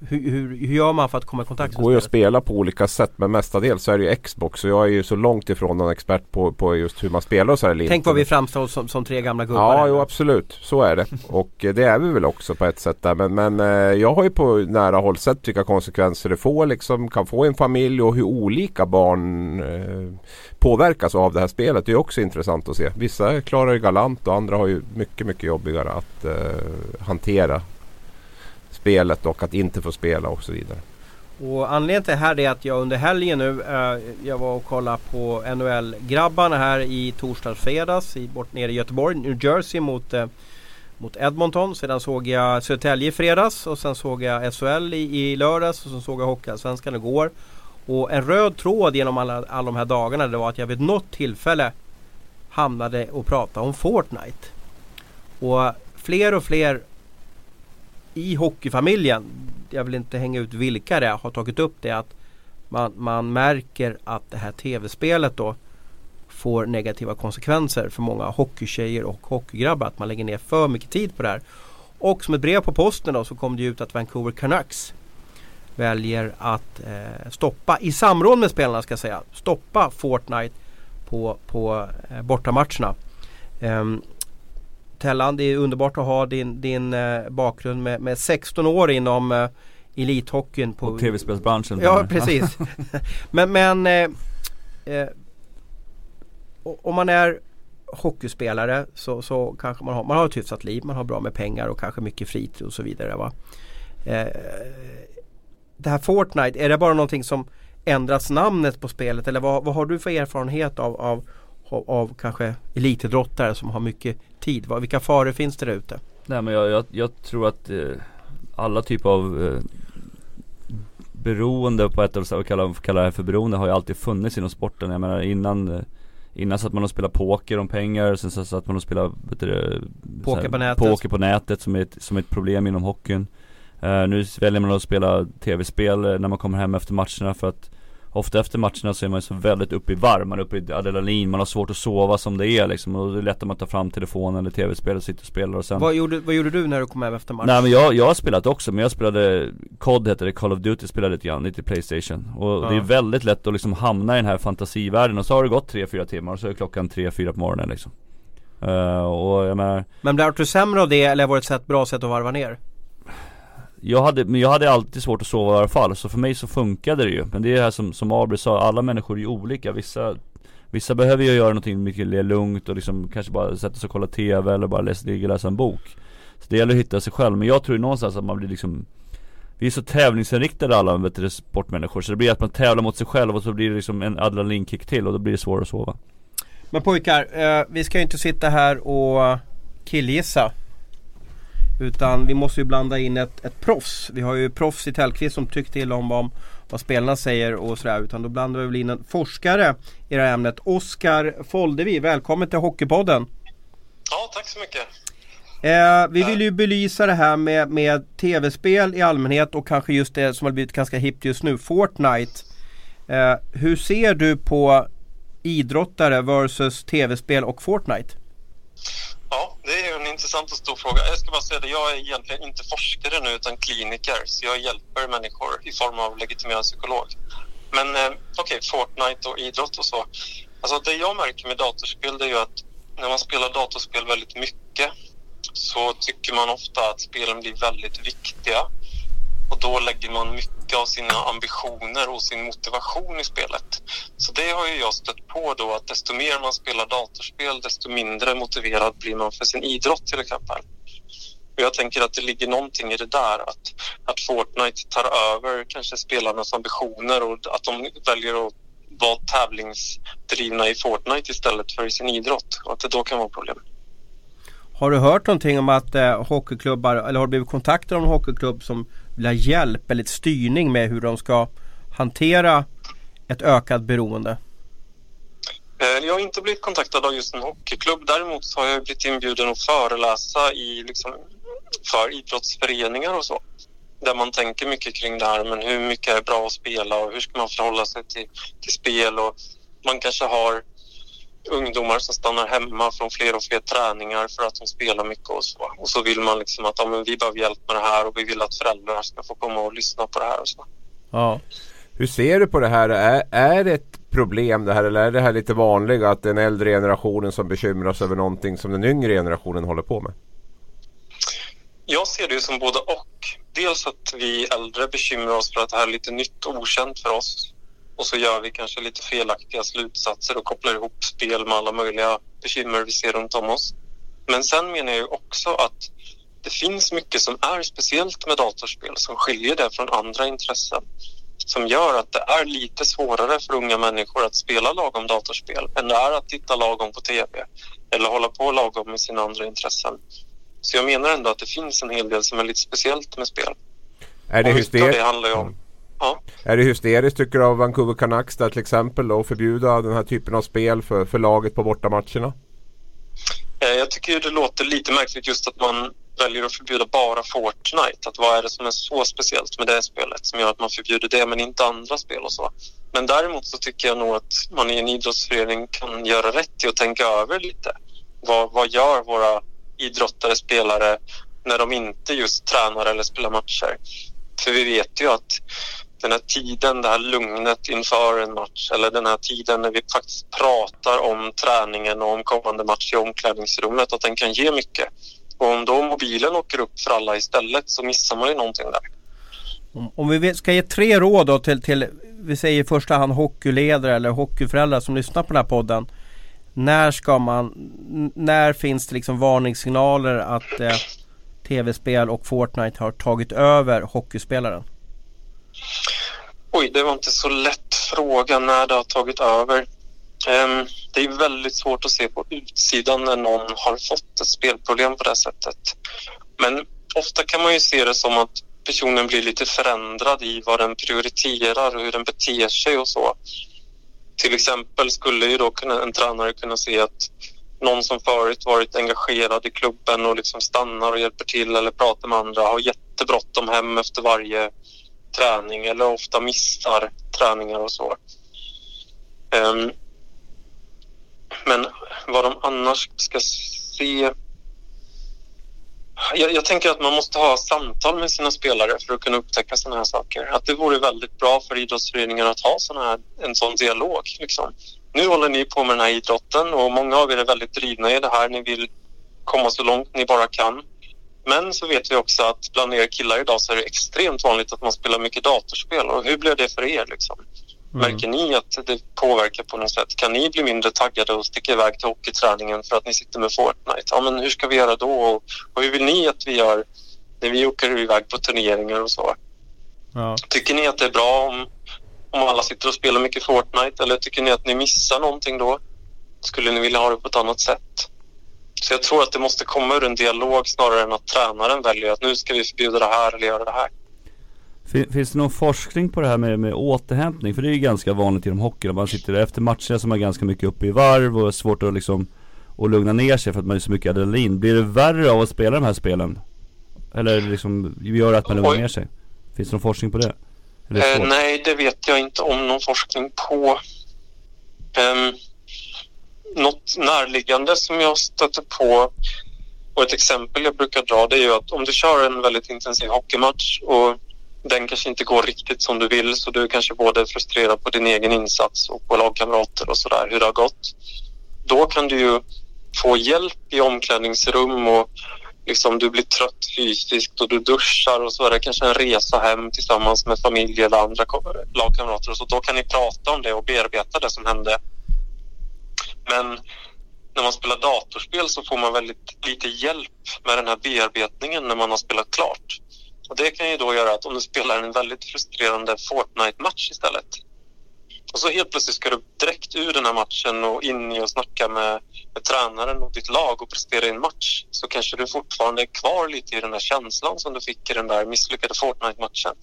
hur, hur, hur gör man för att komma i kontakt Det med går ju att spelet? spela på olika sätt men mestadels så är det ju Xbox. Och jag är ju så långt ifrån någon expert på, på just hur man spelar och så här lite. Tänk vad vi framstår som, som tre gamla gubbar. Ja, jo absolut. Så är det. Och eh, det är vi väl också på ett sätt där. Men, men eh, jag har ju på nära håll sett vilka konsekvenser det får, liksom, kan få i en familj och hur olika barn eh, påverkas av det här spelet. Det är också intressant att se. Vissa klarar det galant och andra har ju mycket, mycket jobbigare att eh, hantera spelet och att inte få spela och så vidare. Och anledningen till det här är att jag under helgen nu, eh, jag var och kollade på NHL-grabbarna här i torsdags fredags i, bort nere i Göteborg, New Jersey mot, eh, mot Edmonton. Sedan såg jag Södertälje i fredags och sen såg jag SHL i, i lördags och sen såg jag Hockeyallsvenskan igår. Och en röd tråd genom alla, alla de här dagarna det var att jag vid något tillfälle hamnade och pratade om Fortnite. Och fler och fler i hockeyfamiljen, jag vill inte hänga ut vilka det är, har tagit upp det att man, man märker att det här tv-spelet då får negativa konsekvenser för många hockeytjejer och hockeygrabbar. Att man lägger ner för mycket tid på det här. Och som ett brev på posten då så kom det ut att Vancouver Canucks väljer att eh, stoppa, i samråd med spelarna ska jag säga, stoppa Fortnite på, på eh, bortamatcherna. Ehm, Tellan, det är underbart att ha din, din eh, bakgrund med, med 16 år inom eh, elithockeyn. På, Och tv-spelsbranschen. Ja, precis. men men eh, eh, om man är hockeyspelare så, så kanske man har, man har ett hyfsat liv, man har bra med pengar och kanske mycket fritid och så vidare. Va? Eh, det här Fortnite, är det bara någonting som ändras namnet på spelet eller vad, vad har du för erfarenhet av, av, av, av kanske elitidrottare som har mycket tid? Vad, vilka faror finns det där ute? Nej men jag, jag, jag tror att eh, alla typer av eh, beroende på ett eller kalla, kalla det för beroende har ju alltid funnits inom sporten. Jag menar innan eh, Innan satt man och spelade poker om pengar, sen så satt man och spelade du, Poker här, på nätet. poker på nätet som är ett, som är ett problem inom hockeyn. Eh, nu väljer man att spela tv-spel eh, när man kommer hem efter matcherna för att Ofta efter matcherna så är man ju så väldigt uppe i varv, man är uppe i adrenalin, man har svårt att sova som det är liksom och det är lätt att man tar fram telefonen eller tv-spel och sitter och spelar och sen Vad gjorde, vad gjorde du när du kom hem efter match? Nej men jag, jag har spelat också, men jag spelade COD heter det, Call of Duty spelade lite grann, lite Playstation Och Ja. det är väldigt lätt att liksom hamna i den här fantasivärlden och så har det gått 3-4 timmar och så är klockan 3-4 på morgonen liksom Eh, Och jag menar Men blev du sämre av det eller var det ett sätt, bra sätt att varva ner? Jag hade, men jag hade alltid svårt att sova i alla fall, så för mig så funkade det ju. Men det är det här som, som Abri sa, alla människor är ju olika. Vissa Vissa behöver ju göra någonting mycket mer lugnt och liksom kanske bara sätta sig och kolla TV eller bara läsa, ligga och läsa en bok. Så det gäller att hitta sig själv, men jag tror ju någonstans att man blir liksom Vi är så tävlingsinriktade alla vet du, sportmänniskor, så det blir att man tävlar mot sig själv och så blir det liksom en adrenalinkick till och då blir det svårare att sova. Men pojkar, eh, vi ska ju inte sitta här och killgissa. Utan vi måste ju blanda in ett, ett proffs. Vi har ju proffs i Tellqvist som tycker till om vad, vad spelarna säger och sådär. Utan då blandar vi väl in en forskare i det här ämnet. Oskar Foldevi, välkommen till Hockeypodden. Ja, tack så mycket. Eh, vi vill ju belysa det här med, med tv-spel i allmänhet och kanske just det som har blivit ganska hippt just nu, Fortnite. Eh, hur ser du på idrottare versus tv-spel och Fortnite? Ja, det är en intressant och stor fråga. Jag ska bara säga det, jag är egentligen inte forskare nu utan kliniker, så jag hjälper människor i form av legitimerad psykolog. Men eh, okej, Fortnite och idrott och så. Alltså det jag märker med datorspel det är ju att när man spelar datorspel väldigt mycket så tycker man ofta att spelen blir väldigt viktiga. Och då lägger man mycket av sina ambitioner och sin motivation i spelet. Så det har ju jag stött på då att desto mer man spelar datorspel desto mindre motiverad blir man för sin idrott till exempel. Och jag tänker att det ligger någonting i det där att, att Fortnite tar över kanske spelarnas ambitioner och att de väljer att vara tävlingsdrivna i Fortnite istället för i sin idrott och att det då kan vara problem. Har du hört någonting om att eh, hockeyklubbar eller har du blivit kontaktad av en hockeyklubb som vilja hjälp eller styrning med hur de ska hantera ett ökat beroende? Eh, jag har inte blivit kontaktad av just en hockeyklubb. Däremot så har jag blivit inbjuden att föreläsa i, liksom, för idrottsföreningar och så. Där man tänker mycket kring det här, men hur mycket är bra att spela och hur ska man förhålla sig till, till spel och man kanske har ungdomar som stannar hemma från fler och fler träningar för att de spelar mycket och så. Och så vill man liksom att ja, men vi behöver hjälp med det här och vi vill att föräldrar ska få komma och lyssna på det här och så. Ja. Hur ser du på det här? Är, är det ett problem det här eller är det här lite vanliga att den äldre generationen som bekymras över någonting som den yngre generationen håller på med? Jag ser det som både och. Dels att vi äldre bekymrar oss för att det här är lite nytt och okänt för oss och så gör vi kanske lite felaktiga slutsatser och kopplar ihop spel med alla möjliga bekymmer vi ser runt om oss. Men sen menar jag också att det finns mycket som är speciellt med datorspel som skiljer det från andra intressen som gör att det är lite svårare för unga människor att spela lagom datorspel än det är att titta lagom på tv eller hålla på lagom med sina andra intressen. Så jag menar ändå att det finns en hel del som är lite speciellt med spel. Är det hysteriskt? Det handlar ju om. Ja. Är det hysteriskt tycker du av Vancouver Canucks där till exempel då förbjuda den här typen av spel för, för laget på bortamatcherna? Eh, jag tycker det låter lite märkligt just att man väljer att förbjuda bara Fortnite. Att vad är det som är så speciellt med det spelet som gör att man förbjuder det men inte andra spel och så. Men däremot så tycker jag nog att man i en idrottsförening kan göra rätt i att tänka över lite. Vad, vad gör våra idrottare, spelare när de inte just tränar eller spelar matcher? För vi vet ju att den här tiden, det här lugnet inför en match eller den här tiden när vi faktiskt pratar om träningen och om kommande match i omklädningsrummet, att den kan ge mycket. Och om då mobilen åker upp för alla istället så missar man ju någonting där. Om vi ska ge tre råd då till, till vi säger i första hand hockeyledare eller hockeyföräldrar som lyssnar på den här podden. När ska man, när finns det liksom varningssignaler att eh, tv-spel och Fortnite har tagit över hockeyspelaren? Oj, det var inte så lätt fråga när det har tagit över. Ehm, det är väldigt svårt att se på utsidan när någon har fått ett spelproblem på det sättet. Men ofta kan man ju se det som att personen blir lite förändrad i vad den prioriterar och hur den beter sig och så. Till exempel skulle ju då en tränare kunna se att någon som förut varit engagerad i klubben och liksom stannar och hjälper till eller pratar med andra har jättebråttom hem efter varje träning eller ofta missar träningar och så. Um, men vad de annars ska se... Jag, jag, tänker att man måste ha samtal med sina spelare för att kunna upptäcka sådana här saker. Att det vore väldigt bra för idrottsföreningar att ha såna här, en sån dialog. Liksom. Nu håller ni på med den här idrotten och många av er är väldigt drivna i det här. Ni vill komma så långt ni bara kan. Men så vet vi också att bland er killar idag så är det extremt vanligt att man spelar mycket datorspel. Och hur blir det för er? Liksom? Mm. Märker ni att det påverkar på något sätt? Kan ni bli mindre taggade och sticka iväg till hockeyträningen för att ni sitter med Fortnite? Ja, men hur ska vi göra då? Och, och hur vill ni att vi gör när vi åker iväg på turneringar och så? Ja. Tycker ni att det är bra om, om alla sitter och spelar mycket Fortnite eller tycker ni att ni missar någonting då? Skulle ni vilja ha det på ett annat sätt? Så jag tror att det måste komma ur en dialog snarare än att tränaren väljer att nu ska vi förbjuda det här eller göra det här. Finns det någon forskning på det här med, med återhämtning? För det är ju ganska vanligt inom hockey. Man sitter efter matcherna så är ganska mycket uppe i varv och är svårt att liksom att lugna ner sig för att man är så mycket adrenalin. Blir det värre av att spela de här spelen? Eller liksom gör det att man lugnar ner sig? Finns det någon forskning på det? det eh, nej, det vet jag inte om någon forskning på. Um, något närliggande som jag stöter på och ett exempel jag brukar dra det är ju att om du kör en väldigt intensiv hockeymatch och den kanske inte går riktigt som du vill så du kanske både frustrerad på din egen insats och på lagkamrater och sådär hur det har gått. Då kan du ju få hjälp i omklädningsrum och liksom du blir trött fysiskt och du duschar och så är det kanske en resa hem tillsammans med familj eller andra lagkamrater och så då kan ni prata om det och bearbeta det som hände. Men när man spelar datorspel så får man väldigt lite hjälp med den här bearbetningen när man har spelat klart. Och det kan ju då göra att om du spelar en väldigt frustrerande Fortnite-match istället och så helt plötsligt ska du direkt ur den här matchen och in i och snacka med, med tränaren och ditt lag och prestera i en match så kanske du fortfarande är kvar lite i den här känslan som du fick i den där misslyckade Fortnite-matchen.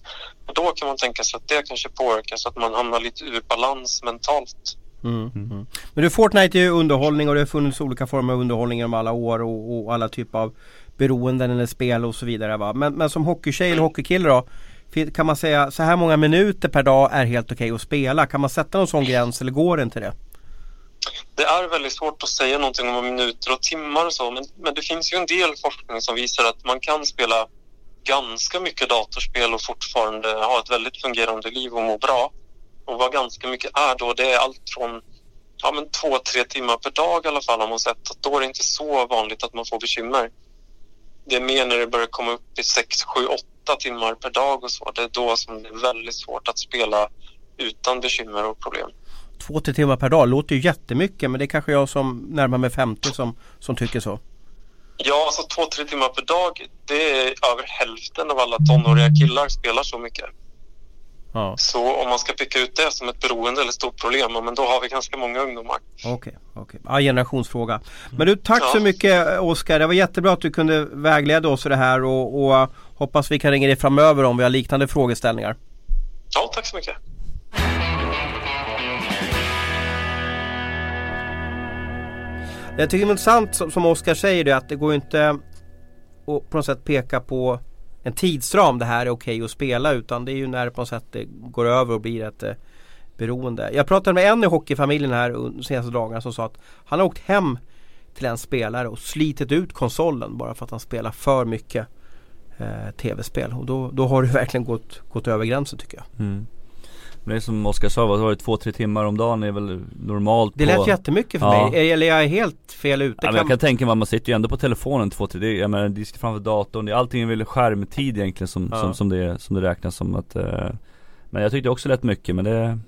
Och då kan man tänka sig att det kanske påverkar så att man hamnar lite ur balans mentalt. Mm, mm. Men du, Fortnite är ju underhållning och det har funnits olika former av underhållning genom alla år och, och alla typer av beroenden eller spel och så vidare. Va? Men, men som hockeytjej eller hockeykille då kan man säga så här många minuter per dag är helt okej okay att spela? Kan man sätta någon sån gräns eller går det inte det? Det är väldigt svårt att säga någonting om minuter och timmar och så men, men det finns ju en del forskning som visar att man kan spela ganska mycket datorspel och fortfarande ha ett väldigt fungerande liv och må bra. Och vad ganska mycket är då, det är allt från ja, men två, tre timmar per dag i alla fall har man sett. Att då är det inte så vanligt att man får bekymmer. Det är mer när det börjar komma upp i 6, 7, 8 åtta timmar per dag och så. Det är då som det är väldigt svårt att spela utan bekymmer och problem. Två, tre timmar per dag låter ju jättemycket men det är kanske jag som närmar mig 50 som, som tycker så. Ja, alltså två, tre timmar per dag det är över hälften av alla tonåriga killar spelar så mycket. Ja. Så om man ska peka ut det som ett beroende eller stort problem, men då har vi ganska många ungdomar. Okej, okay, okay. ja, generationsfråga. Men du, tack ja. så mycket Oskar. Det var jättebra att du kunde vägleda oss i det här och, och hoppas vi kan ringa dig framöver om vi har liknande frågeställningar. Ja, tack så mycket. Jag tycker det är intressant som, som Oskar säger det att det går inte att på något sätt peka på en tidsram det här är okej okay att spela utan det är ju när det på något sätt det går över och blir ett eh, beroende. Jag pratade med en i hockeyfamiljen här de senaste dagarna som sa att han har åkt hem till en spelare och slitit ut konsolen bara för att han spelar för mycket eh, tv-spel. Och då, då har det verkligen gått, gått över gränsen tycker jag. Mm. Men det är som Oskar sa, vad var det, två, tre timmar om dagen är väl normalt Det lät på... jättemycket för ja. mig, eller jag är helt fel ute? Ja, men jag kan tänka mig, man sitter ju ändå på telefonen två, tre, det, jag menar, det framför datorn, det, allting är väl skärmtid egentligen som, ja. som, som, det, som det räknas som att eh, Men jag tyckte också lät mycket men det,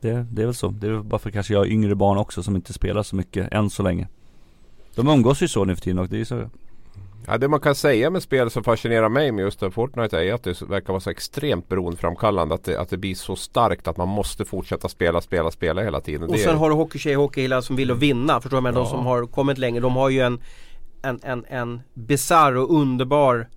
det, det är väl så, det är bara för kanske jag har yngre barn också som inte spelar så mycket än så länge De umgås ju så nu för tiden och det är så Ja, det man kan säga med spel som fascinerar mig med just Fortnite är att det verkar vara så extremt beroendeframkallande. Att det, att det blir så starkt att man måste fortsätta spela, spela, spela hela tiden. Och sen är... har du hockeytjejer och hockeykillar som vill vinna. Förstår du? Men ja. de som har kommit längre de har ju en, en, en, en bizarr och underbar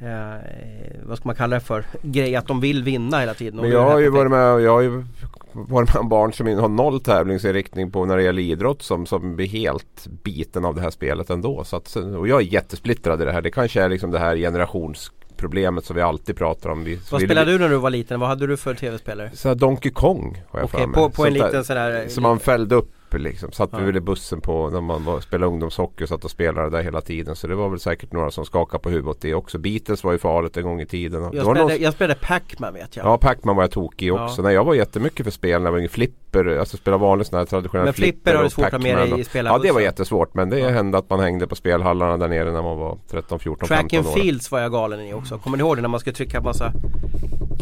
eh, vad ska man kalla det för? Grej att de vill vinna hela tiden. Men jag har ju varit med, jag har ju varit med barn som har noll tävlingsinriktning på när det gäller idrott som, som blir helt biten av det här spelet ändå. Så att, och jag är jättesplittrad i det här. Det kanske är liksom det här generationsproblemet som vi alltid pratar om. Vi, Vad spelade du när du var liten? Vad hade du för tv-spelare? Så Donkey Kong har jag okay, för mig. På, på en liten sån där Som man fällde upp liksom. Satt vi väl i bussen på när man var, spelade ungdomshockey och satt och spelade där hela tiden. Så det var väl säkert några som skakade på huvudet det också. Beatles var ju farligt en gång i tiden. Jag, spelade, någon... jag spelade Pac-Man vet jag. Ja Pac-Man var jag tokig i också. Ja. Nej, jag var jättemycket för spel när jag var Flipper, alltså spela vanlig sån här traditionell Men Flipper har du svårt att ha med dig i spela Ja det var jättesvårt men det ja. hände att man hängde på spelhallarna där nere när man var 13, 14, Track 15 år. Track and Fields var jag galen i också. Kommer ni ihåg det när man skulle trycka massa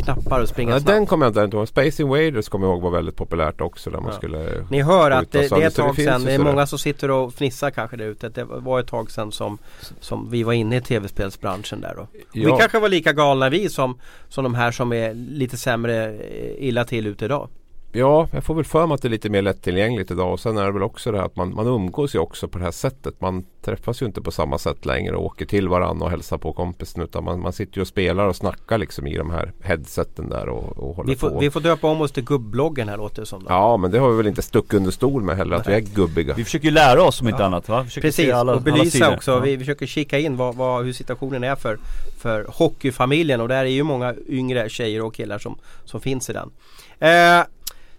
knappar och springa ja, snabbt? Den kommer jag inte ihåg. Space Invaders kommer jag ihåg var väldigt populärt också. Där man skulle Ni hör att det, det är ett tag sedan. Det är många som sitter och fnissar kanske där ute. Det var ett tag sedan som, som vi var inne i tv-spelsbranschen där då. Ja. Vi kanske var lika galna vi som, som de här som är lite sämre eh, illa till ute idag. Ja, jag får väl för mig att det är lite mer lättillgängligt idag. Och sen är det väl också det här att man, man umgås ju också på det här sättet. Man träffas ju inte på samma sätt längre och åker till varandra och hälsar på kompisen. Utan man, man sitter ju och spelar och snackar liksom i de här headseten där och, och håller vi får, på. Vi får döpa om oss till gubbloggen här låter det som. Då. Ja, men det har vi väl inte stuckit under stol med heller. Att Nej. vi är gubbiga. Vi försöker ju lära oss om inte ja. annat va? Precis, alla, och belysa också. Ja. Vi, vi försöker kika in vad, vad, hur situationen är för, för hockeyfamiljen. Och där är ju många yngre tjejer och killar som, som finns i den. Eh,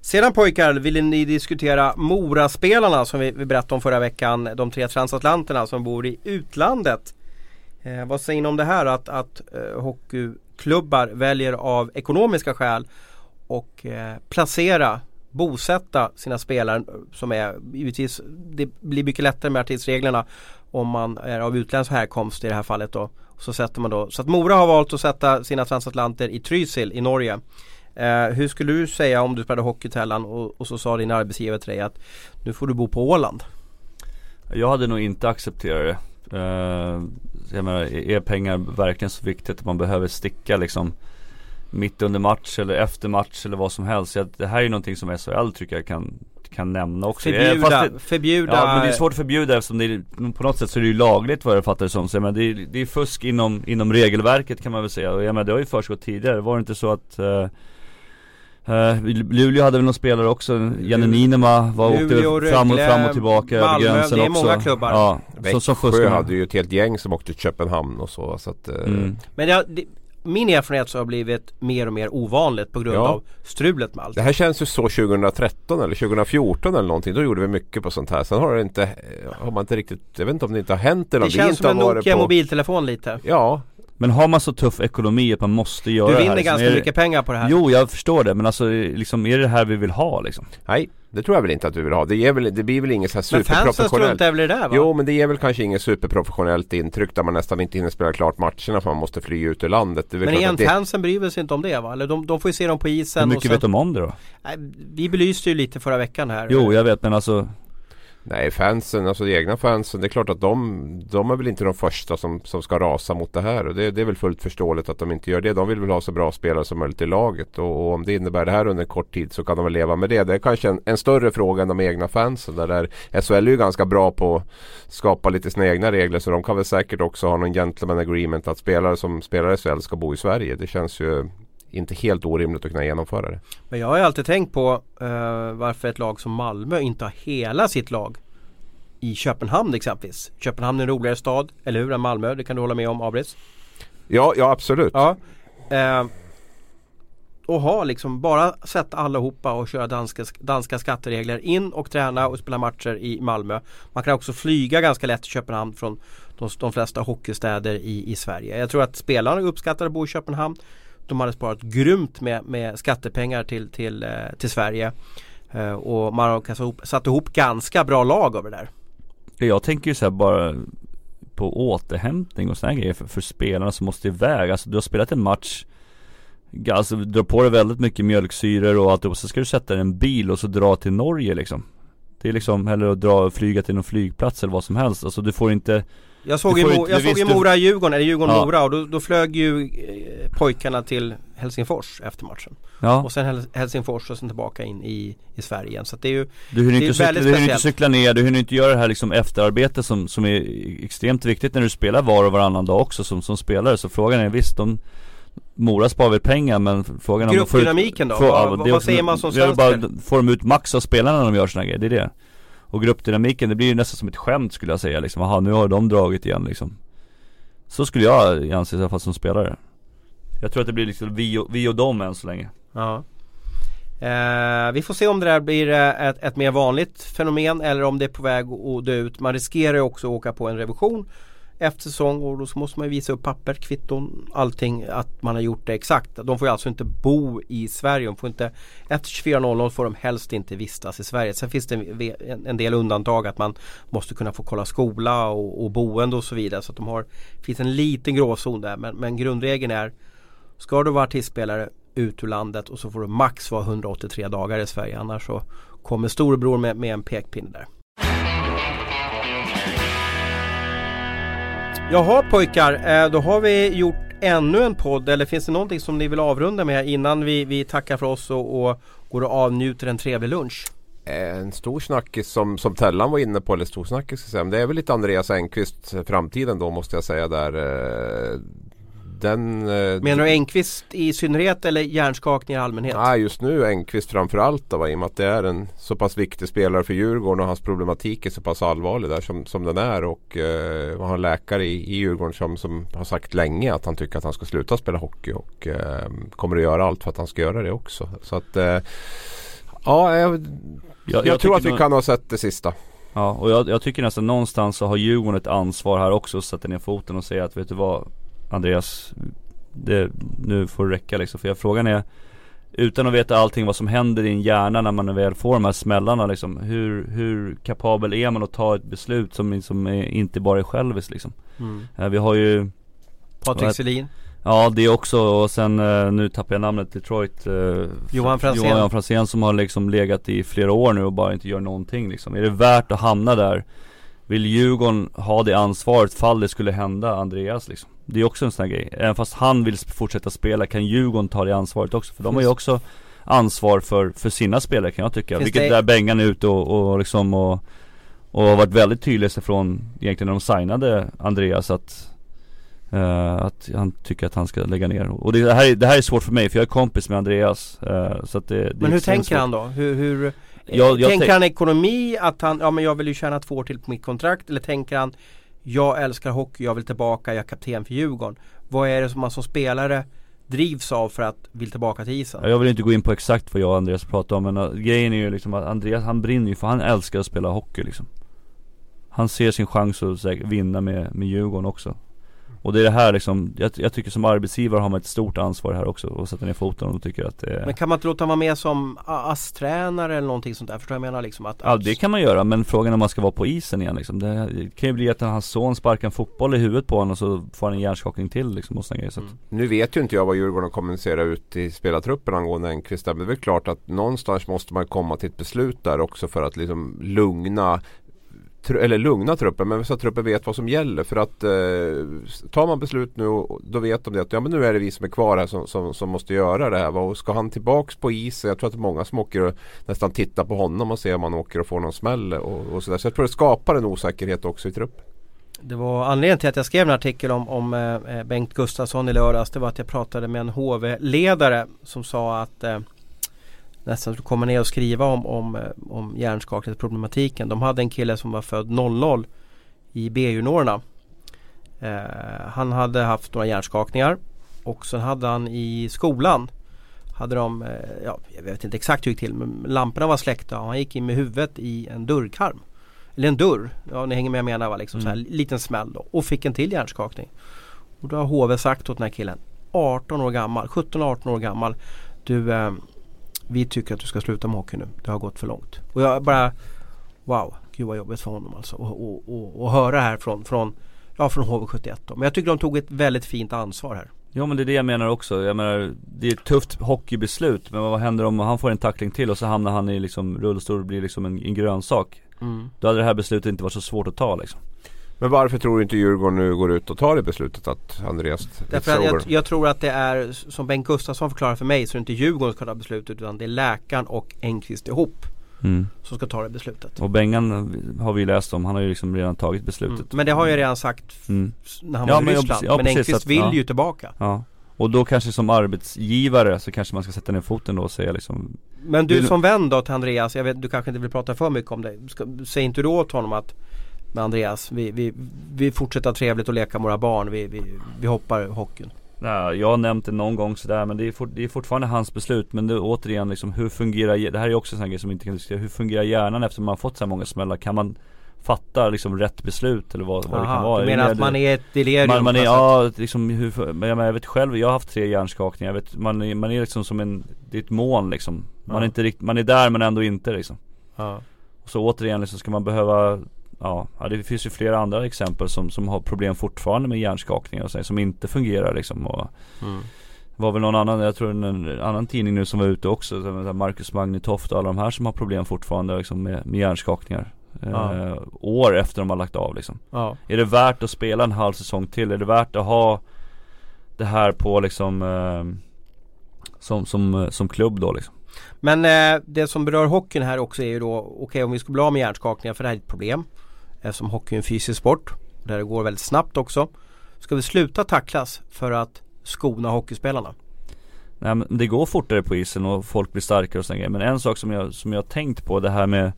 sedan pojkar ville ni diskutera Moraspelarna som vi, vi berättade om förra veckan. De tre transatlanterna som bor i utlandet. Eh, vad säger ni om det här att, att eh, hockeyklubbar väljer av ekonomiska skäl och eh, placera bosätta sina spelare som är givetvis det blir mycket lättare med artistreglerna om man är av utländsk härkomst i det här fallet då. Så sätter man då, så att Mora har valt att sätta sina transatlanter i Trysil i Norge. Eh, hur skulle du säga om du spelade hockey Tellan och, och så sa din arbetsgivare till dig att nu får du bo på Åland? Jag hade nog inte accepterat det. Uh, jag menar, är pengar verkligen så viktigt att man behöver sticka liksom mitt under match eller efter match eller vad som helst. Jag, det här är ju någonting som SHL tycker jag kan, kan nämna också. Förbjuda, det, förbjuda Ja men det är svårt att förbjuda eftersom det är, på något sätt så är det ju lagligt vad jag fattar det som. Så, men det, är, det är fusk inom, inom regelverket kan man väl säga. Och jag menar, det har ju försiggått tidigare. Var det inte så att uh, Uh, Luleå hade väl någon spelare också, Janne Niinema var Luleå, åkte fram och, fram och tillbaka Malmö, över gränsen det är också. många klubbar. Ja, Växjö som, som hade ju ett helt gäng som åkte till Köpenhamn och så. så att, eh, Mm. Men jag, det, min erfarenhet så har blivit mer och mer ovanligt på grund Ja. av strulet med allt. Det här känns ju så 2013 eller 2014 eller någonting. Då gjorde vi mycket på sånt här. Sen har det inte, har man inte riktigt, jag vet inte om det inte har hänt eller Det vi känns som en Nokia på... mobiltelefon lite. Ja, Men har man så tuff ekonomi att man måste göra Du det vinner här liksom, ganska är det- mycket pengar på det här. Jo jag förstår det men alltså liksom, är det det här vi vill ha liksom? nej det tror jag väl inte att vi vill ha. Det, ger väl, det blir väl inget så här Men fansen superprofessionellt. struntar väl i det där va? Jo men det ger väl kanske inget superprofessionellt intryck där man nästan inte hinner spela klart matcherna för man måste fly ut ur landet. Väl Men klart igen, att det, fansen bryr sig inte om det va? Eller de, de får ju se dem på Hur isen och mycket sen, vet de om det då? Nej, Vi belyste ju lite förra veckan här Jo jag vet men alltså Nej fansen, alltså de egna fansen, det är klart att de, de är väl inte de första som, som ska rasa mot det här. Och det, det är väl fullt förståeligt att de inte gör det. De vill väl ha så bra spelare som möjligt i laget. Och, och om det innebär det här under en kort tid så kan de väl leva med det. Det är kanske en, en större fråga än de egna fansen. Där, där SHL är ju ganska bra på att skapa lite sina egna regler. Så de kan väl säkert också ha någon gentleman agreement att spelare som spelar i SHL ska bo i Sverige. Det känns ju inte helt orimligt att kunna genomföra det. Men jag har ju alltid tänkt på eh, varför ett lag som Malmö inte har hela sitt lag i Köpenhamn exempelvis. Köpenhamn är en roligare stad, eller hur, än Malmö. Det kan du hålla med om Abris? Ja, ja absolut. Ja. Eh, och ha liksom bara sätta allihopa och köra danska, danska skatteregler in och träna och spela matcher i Malmö. Man kan också flyga ganska lätt till Köpenhamn från de, de flesta hockeystäder i, i Sverige. Jag tror att spelarna uppskattar att bo i Köpenhamn. De hade sparat grymt med, med skattepengar till, till, eh, till Sverige. Eh, och man har satt ihop, ganska bra lag över det där. Jag tänker ju så här bara på återhämtning och sådana grejer för, för spelarna som måste iväg. Alltså du har spelat en match Alltså du drar på dig väldigt mycket mjölksyror och allt och så ska du sätta dig i en bil och så dra till Norge liksom Det är liksom, eller att dra, flyga till någon flygplats eller vad som helst. Alltså du får inte jag såg ju, Mo- jag såg ju visste- Mora-Djurgården, eller Djurgården-Mora Ja. och då, då flög ju eh, pojkarna till Helsingfors efter matchen. Ja, Och sen Hel- Helsingfors och sen tillbaka in i, i Sverige igen. Så att det är ju du hinner inte, cykla, du hinner inte cykla ner, du hinner inte göra det här liksom efterarbete som, som är extremt viktigt när du spelar var och varannan dag också som, som spelare. Så frågan är visst, de Mora sparar väl pengar men frågan är om de får ut- då? Vad- vad säger man som svensk bara? Får de ut max av spelarna när de gör såna grejer, det är det och gruppdynamiken, det blir ju nästan som ett skämt skulle jag säga liksom, Jaha, nu har de dragit igen liksom Så skulle jag anse i alla fall som spelare Jag tror att det blir liksom vi och, vi och dem än så länge Ja. Eh, vi får se om det där blir eh, ett, ett mer vanligt fenomen eller om det är på väg att dö ut. Man riskerar ju också att åka på en revision efter säsong och då måste man visa upp papper, kvitton, allting att man har gjort det exakt. De får ju alltså inte bo i Sverige. De får inte, efter 24.00 får de helst inte vistas i Sverige. Sen finns det en, en del undantag att man måste kunna få kolla skola och, och boende och så vidare. Så att de har, det finns en liten gråzon där men, men grundregeln är Ska du vara artistspelare ut ur landet och så får du max vara 183 dagar i Sverige annars så kommer storebror med, med en pekpinne där. Jaha pojkar, eh, då har vi gjort ännu en podd eller finns det någonting som ni vill avrunda med innan vi, vi tackar för oss och, och går och avnjuter en trevlig lunch? Eh, en stor snackis som, som Tellan var inne på, eller stor snackis ska säga, men det är väl lite Andreas Engqvist framtiden då måste jag säga där. Eh, eh, Den... eh, Menar du Engqvist i synnerhet eller hjärnskakning i allmänhet? Nej just nu Engqvist framförallt då, va, i och med att det är en så pass viktig spelare för Djurgården och hans problematik är så pass allvarlig där som, som den är. Och eh, vi har en läkare i, i Djurgården som, som har sagt länge att han tycker att han ska sluta spela hockey och eh, kommer att göra allt för att han ska göra det också. Så att eh, Ja, jag, jag, tror tycker att vi nog- kan ha sett det sista. Ja, och jag, jag tycker nästan någonstans så har Djurgården ett ansvar här också att sätta ner foten och säga att vet du vad Andreas, det, nu får det räcka liksom. För jag, frågan är Utan att veta allting vad som händer i en hjärna när man väl får de här smällarna liksom Hur, hur kapabel är man att ta ett beslut som liksom är, inte bara är själviskt liksom Mm. Eh, Vi har ju Patrik Selin. Ja det också och sen eh, nu tappar jag namnet Detroit eh, Johan Franzén. Johan Franzén som har liksom legat i flera år nu och bara inte gör någonting liksom Är det värt att hamna där? Vill Djurgården ha det ansvaret fall det skulle hända Andreas liksom? Det är också en sån här grej, även fast han vill fortsätta spela kan Djurgården ta det ansvaret också för de har ju också ansvar för, för sina spelare kan jag tycka Finns Vilket det- där Bengan är ute och, och liksom och, och har varit väldigt tydlig från egentligen när de signade Andreas att eh, att han tycker att han ska lägga ner och det, det, här, är- det här är svårt för mig för jag är kompis med Andreas eh, så att det, det Men hur tänker svårt. han då? Hur, hur Jag- jag tänker tänk- han ekonomi? Att han, ja men jag vill ju tjäna två år till på mitt kontrakt. Eller tänker han jag älskar hockey, jag vill tillbaka, jag är kapten för Djurgården. Vad är det som man som spelare drivs av för att vill tillbaka till isen? Jag vill inte gå in på exakt vad jag och Andreas pratar om men uh, grejen är ju liksom att Andreas han brinner ju för han älskar att spela hockey liksom Han ser sin chans att här, vinna med, med Djurgården också och det är det här liksom, jag, jag tycker som arbetsgivare har man ett stort ansvar här också och sätta ner foten och tycker att det är Men kan man inte låta vara med som ASS-tränare eller någonting sånt där? Förstår jag menar liksom? Att, Ja det kan man göra men frågan är om man ska vara på isen igen liksom. Det kan ju bli att hans son sparkar en fotboll i huvudet på honom och så får han en hjärnskakning till liksom och såna grejer så att, Mm. Nu vet ju inte jag vad Djurgården kommunicerar ut i spelartruppen angående Enqvist. Men det är väl klart att någonstans måste man komma till ett beslut där också för att liksom lugna eller lugna truppen men så att truppen vet vad som gäller. För att eh, tar man beslut nu då vet de det att ja, men nu är det vi som är kvar här som, som, som måste göra det här. va. Och ska han tillbaks på isen, jag tror att det är många som åker och nästan tittar på honom och ser om han åker och får någon smäll och, och sådär. Så jag tror det skapar en osäkerhet också i truppen. Det var anledningen till att jag skrev en artikel om, om eh, eh, Bengt Gustafsson i lördags. Det var att jag pratade med en HV-ledare som sa att eh, nästan skulle komma ner och skriva om, om, eh, om hjärnskakningsproblematiken. De hade en kille som var född 00 i B-juniorerna. Eh, han hade haft några hjärnskakningar och sen hade han i skolan hade de, eh, ja, jag vet inte exakt hur det gick till men lamporna var släckta och han gick in med huvudet i en dörrkarm. Eller en dörr, ja ni hänger med jag menar va, liksom så här, liten smäll då och fick en till hjärnskakning. Och då har HV sagt åt den här killen 18 år gammal, 17-18 år gammal Du eh, Vi tycker att du ska sluta med hockey nu. Det har gått för långt. Och jag bara Wow, gud vad jobbigt för honom alltså. Och, och, och, och höra här från, från Ja från HV71 då. Men jag tycker de tog ett väldigt fint ansvar här. Ja men det är det jag menar också, jag menar Det är ett tufft hockeybeslut men vad händer om han får en tackling till och så hamnar han i liksom rullstol och blir liksom en, en grönsak Då hade det här beslutet inte varit så svårt att ta liksom Men varför tror du inte Djurgården nu går ut och tar det beslutet att Andreas Därför att jag, jag tror att det är som Bengt Gustafsson förklarar för mig så är det inte Djurgården som ska ta beslutet utan det är läkaren och Engqvist ihop mm. som ska ta det beslutet. Och Bengan har vi läst om, han har ju liksom redan tagit beslutet Mm. Men det har jag redan sagt Mm. när han Ja, var i men Ryssland. ja, men Engqvist att- vill ja. ju tillbaka. Ja Och då kanske som arbetsgivare så kanske man ska sätta ner foten då och säga liksom Men du Vill- som vän då till Andreas, jag vet du kanske inte vill prata för mycket om det. Ska, säg inte du åt honom att med Andreas, vi, vi, vi fortsätter trevligt och leka med våra barn. Vi, vi, vi hoppar hockeyn. Nej, jag har nämnt det någon gång sådär men det är, fort, det är fortfarande hans beslut Men det återigen liksom hur fungerar, det här är också en sån grej som inte kan diskutera Hur fungerar hjärnan efter man har fått så här många smällar? Kan man fatta liksom rätt beslut eller vad, vad det kan Aha, vara? du menar att man är ett delirium? man, man är, ja liksom hur, men jag, men jag vet själv, jag har haft tre hjärnskakningar, jag vet, man, är, man är liksom som en, det är ett moln liksom Man Ja. är inte rikt, man är där men ändå inte liksom Ja. Och så återigen liksom ska man behöva Ja, det finns ju flera andra exempel som, som har problem fortfarande med hjärnskakningar och så, som inte fungerar liksom och Mm. var väl någon annan, jag tror en, en annan tidning nu som var ute också, Marcus Magnitoft och alla de här som har problem fortfarande liksom med, med hjärnskakningar Ja. eh, År efter de har lagt av liksom Ja. Är det värt att spela en halv säsong till? Är det värt att ha det här på liksom eh, som, som, eh, som klubb då liksom? Men eh, det som berör hockeyn här också är ju då Okej om vi ska bli av med hjärnskakningar för det här är ett problem Eftersom hockey är en fysisk sport Där det går väldigt snabbt också Ska vi sluta tacklas för att skona hockeyspelarna? Nej men det går fortare på isen och folk blir starkare och sådana grejer. Men en sak som jag, som jag har tänkt på det här med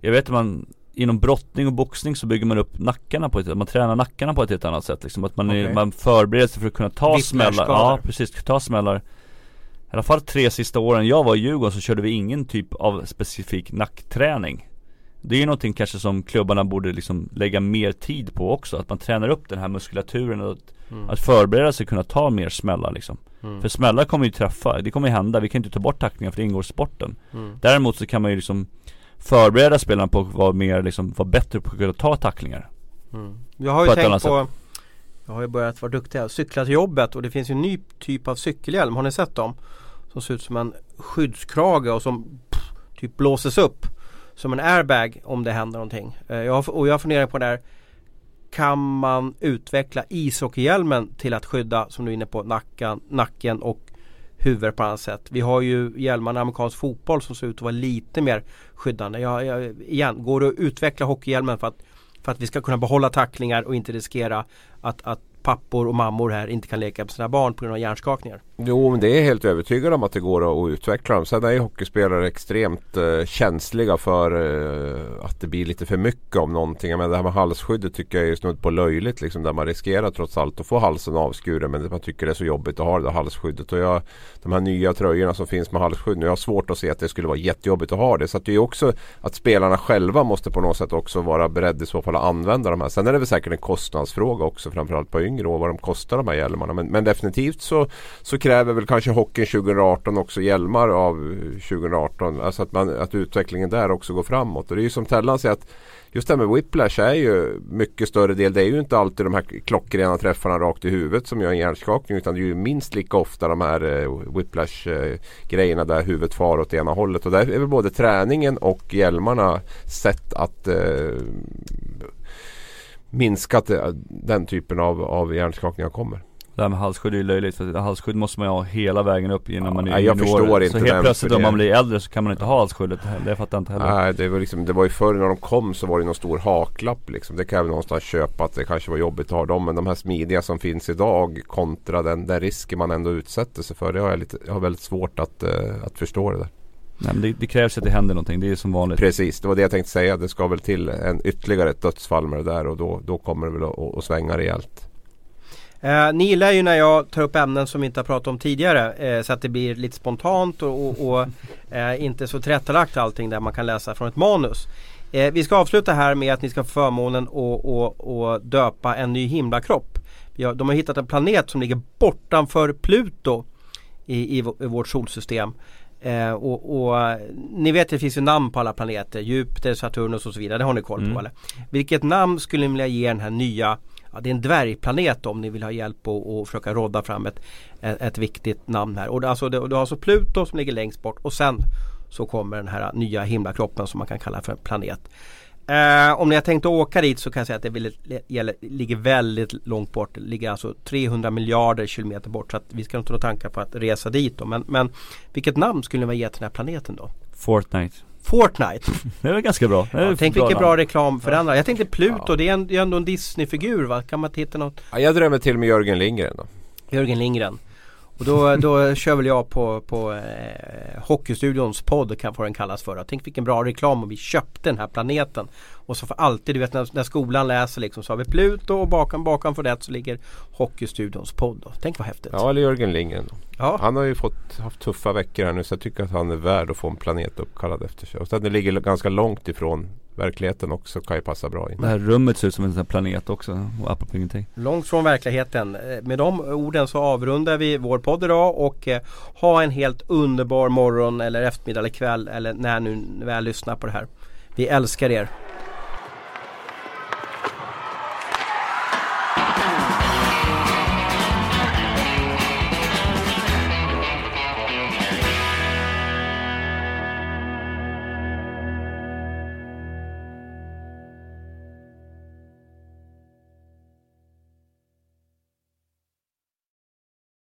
Jag vet att man Inom brottning och boxning så bygger man upp nackarna på ett Man tränar nackarna på ett helt annat sätt liksom. Att man, är, Okej. man förbereder sig för att kunna ta smällar. Ja precis, ta smällar. I alla fall tre sista åren. Jag var i Djurgården så körde vi ingen typ av specifik nackträning Det är ju någonting kanske som klubbarna borde liksom lägga mer tid på också. Att man tränar upp den här muskulaturen och att, Mm. att förbereda sig kunna ta mer smällar liksom. Mm. För smällar kommer ju träffa, det kommer ju hända. Vi kan inte ta bort tacklingar för det ingår i sporten. Mm. Däremot så kan man ju liksom förbereda spelarna på att vara mer liksom, vara bättre på att kunna ta tacklingar. Mm. Jag har ju På tänkt på Jag har ju börjat vara duktig. Cykla till jobbet och det finns ju en ny typ av cykelhjälm. Har ni sett dem? Som ser ut som en skyddskrage och som pff, typ blåses upp. Som en airbag om det händer någonting. Eh, jag har, och jag funderar på det här. Kan man utveckla ishockeyhjälmen till att skydda, som du är inne på, nacken, nacken och huvudet på annat sätt. Vi har ju hjälmarna i amerikansk fotboll som ser ut att vara lite mer skyddande. Jag, jag, igen, går det att utveckla hockeyhjälmen för att, för att vi ska kunna behålla tacklingar och inte riskera att, att pappor och mammor här inte kan leka med sina barn på grund av hjärnskakningar? Jo, men det är helt övertygad om att det går att utveckla dem. Sen är ju hockeyspelare extremt eh, känsliga för eh, att det blir lite för mycket om någonting. Men det här med halsskyddet tycker jag är snudd på löjligt. Liksom, där man riskerar trots allt att få halsen avskuren. Men man tycker det är så jobbigt att ha det där halsskyddet. Och jag, de här nya tröjorna som finns med halsskydd. Nu jag har svårt att se att det skulle vara jättejobbigt att ha det. Så att det är också att spelarna själva måste på något sätt också vara beredda i så fall att använda de här. Sen är det väl säkert en kostnadsfråga också. Framförallt på yngre år. Vad de kostar de här hjälmarna. Men, men definitivt så, så kräver väl kanske hockeyn 2018 också hjälmar av 2018. Alltså att, man, att utvecklingen där också går framåt. Och det är ju som Tellan säger att just det här med whiplash är ju mycket större del. Det är ju inte alltid de här klockrena träffarna rakt i huvudet som gör en hjärnskakning. Utan det är ju minst lika ofta de här eh, whiplash eh, grejerna där huvudet far åt ena hållet. Och där är väl både träningen och hjälmarna sätt att eh, minska att eh, den typen av, av hjärnskakningar kommer. Det här med halsskydd är ju löjligt för halsskydd måste man ju ha hela vägen upp innan Ja, man är nej, jag förstår inte Så helt plötsligt om man blir äldre så kan man inte ha halsskyddet. Det fattar jag inte heller. Nej, det var, liksom, det var ju förr när de kom så var det någon stor haklapp. Liksom. Det kan jag väl någonstans köpa att det kanske var jobbigt att ha dem. Men de här smidiga som finns idag kontra den, den risken man ändå utsätter sig för. Det har jag, lite, jag har väldigt svårt att, eh, att förstå det där. Nej men det, det krävs att det händer någonting. Det är som vanligt. Precis, det var det jag tänkte säga. Det ska väl till en, ytterligare ett dödsfall med det där och då, då kommer det väl att, att, att svänga rejält. Eh, ni gillar ju när jag tar upp ämnen som vi inte har pratat om tidigare eh, så att det blir lite spontant och, och, och eh, inte så tillrättalagt allting där man kan läsa från ett manus. Eh, vi ska avsluta här med att ni ska få förmånen att döpa en ny himlakropp. Har, de har hittat en planet som ligger bortanför Pluto i, i, i vårt solsystem. Eh, och, och ni vet att det finns ju namn på alla planeter. Jupiter, Saturnus och så vidare. Det har ni koll på Mm. eller? Vilket namn skulle ni vilja ge den här nya Ja, det är en dvärgplanet om ni vill ha hjälp och, och försöka rodda fram ett, ett, ett viktigt namn här. Och det, alltså, det, du har alltså Pluto som ligger längst bort och sen så kommer den här nya himlakroppen som man kan kalla för en planet. Eh, om ni har tänkt att åka dit så kan jag säga att det vill, gäller, ligger väldigt långt bort. Det ligger alltså 300 miljarder kilometer bort. Så att vi ska inte ha tankar på att resa dit då. Men, men vilket namn skulle ni vilja ge till den här planeten då? Fortnite. Fortnite. Det är väl ganska bra. Ja, tänk vilken bra reklam för andra. Jag tänkte Pluto, Ja. det, är en, det är ändå en Disney-figur va? Kan man inte hitta något? Ja, jag drömmer till med Jörgen Lindgren då. Jörgen Lindgren. Och då, då kör väl jag på, på eh, Hockeystudions podd kan få den kallas för. Tänk vilken bra reklam om vi köpte den här planeten. Och så för alltid, du vet när, när skolan läser liksom så har vi Pluto och bakom, bakom för det så ligger Hockeystudions podd. Då. Tänk vad häftigt. Ja, eller Jörgen Lindgren. Då. Ja. Han har ju fått, haft tuffa veckor här nu så jag tycker att han är värd att få en planet uppkallad efter sig. Och sen det ligger ganska långt ifrån verkligheten också kan ju passa bra in. Det här rummet ser ut som en sån här planet också. Och apropå ingenting. Långt från verkligheten. Eh, Med de orden så avrundar vi vår podd idag och eh, ha en helt underbar morgon eller eftermiddag eller kväll eller när nu väl lyssnar på det här. Vi älskar er.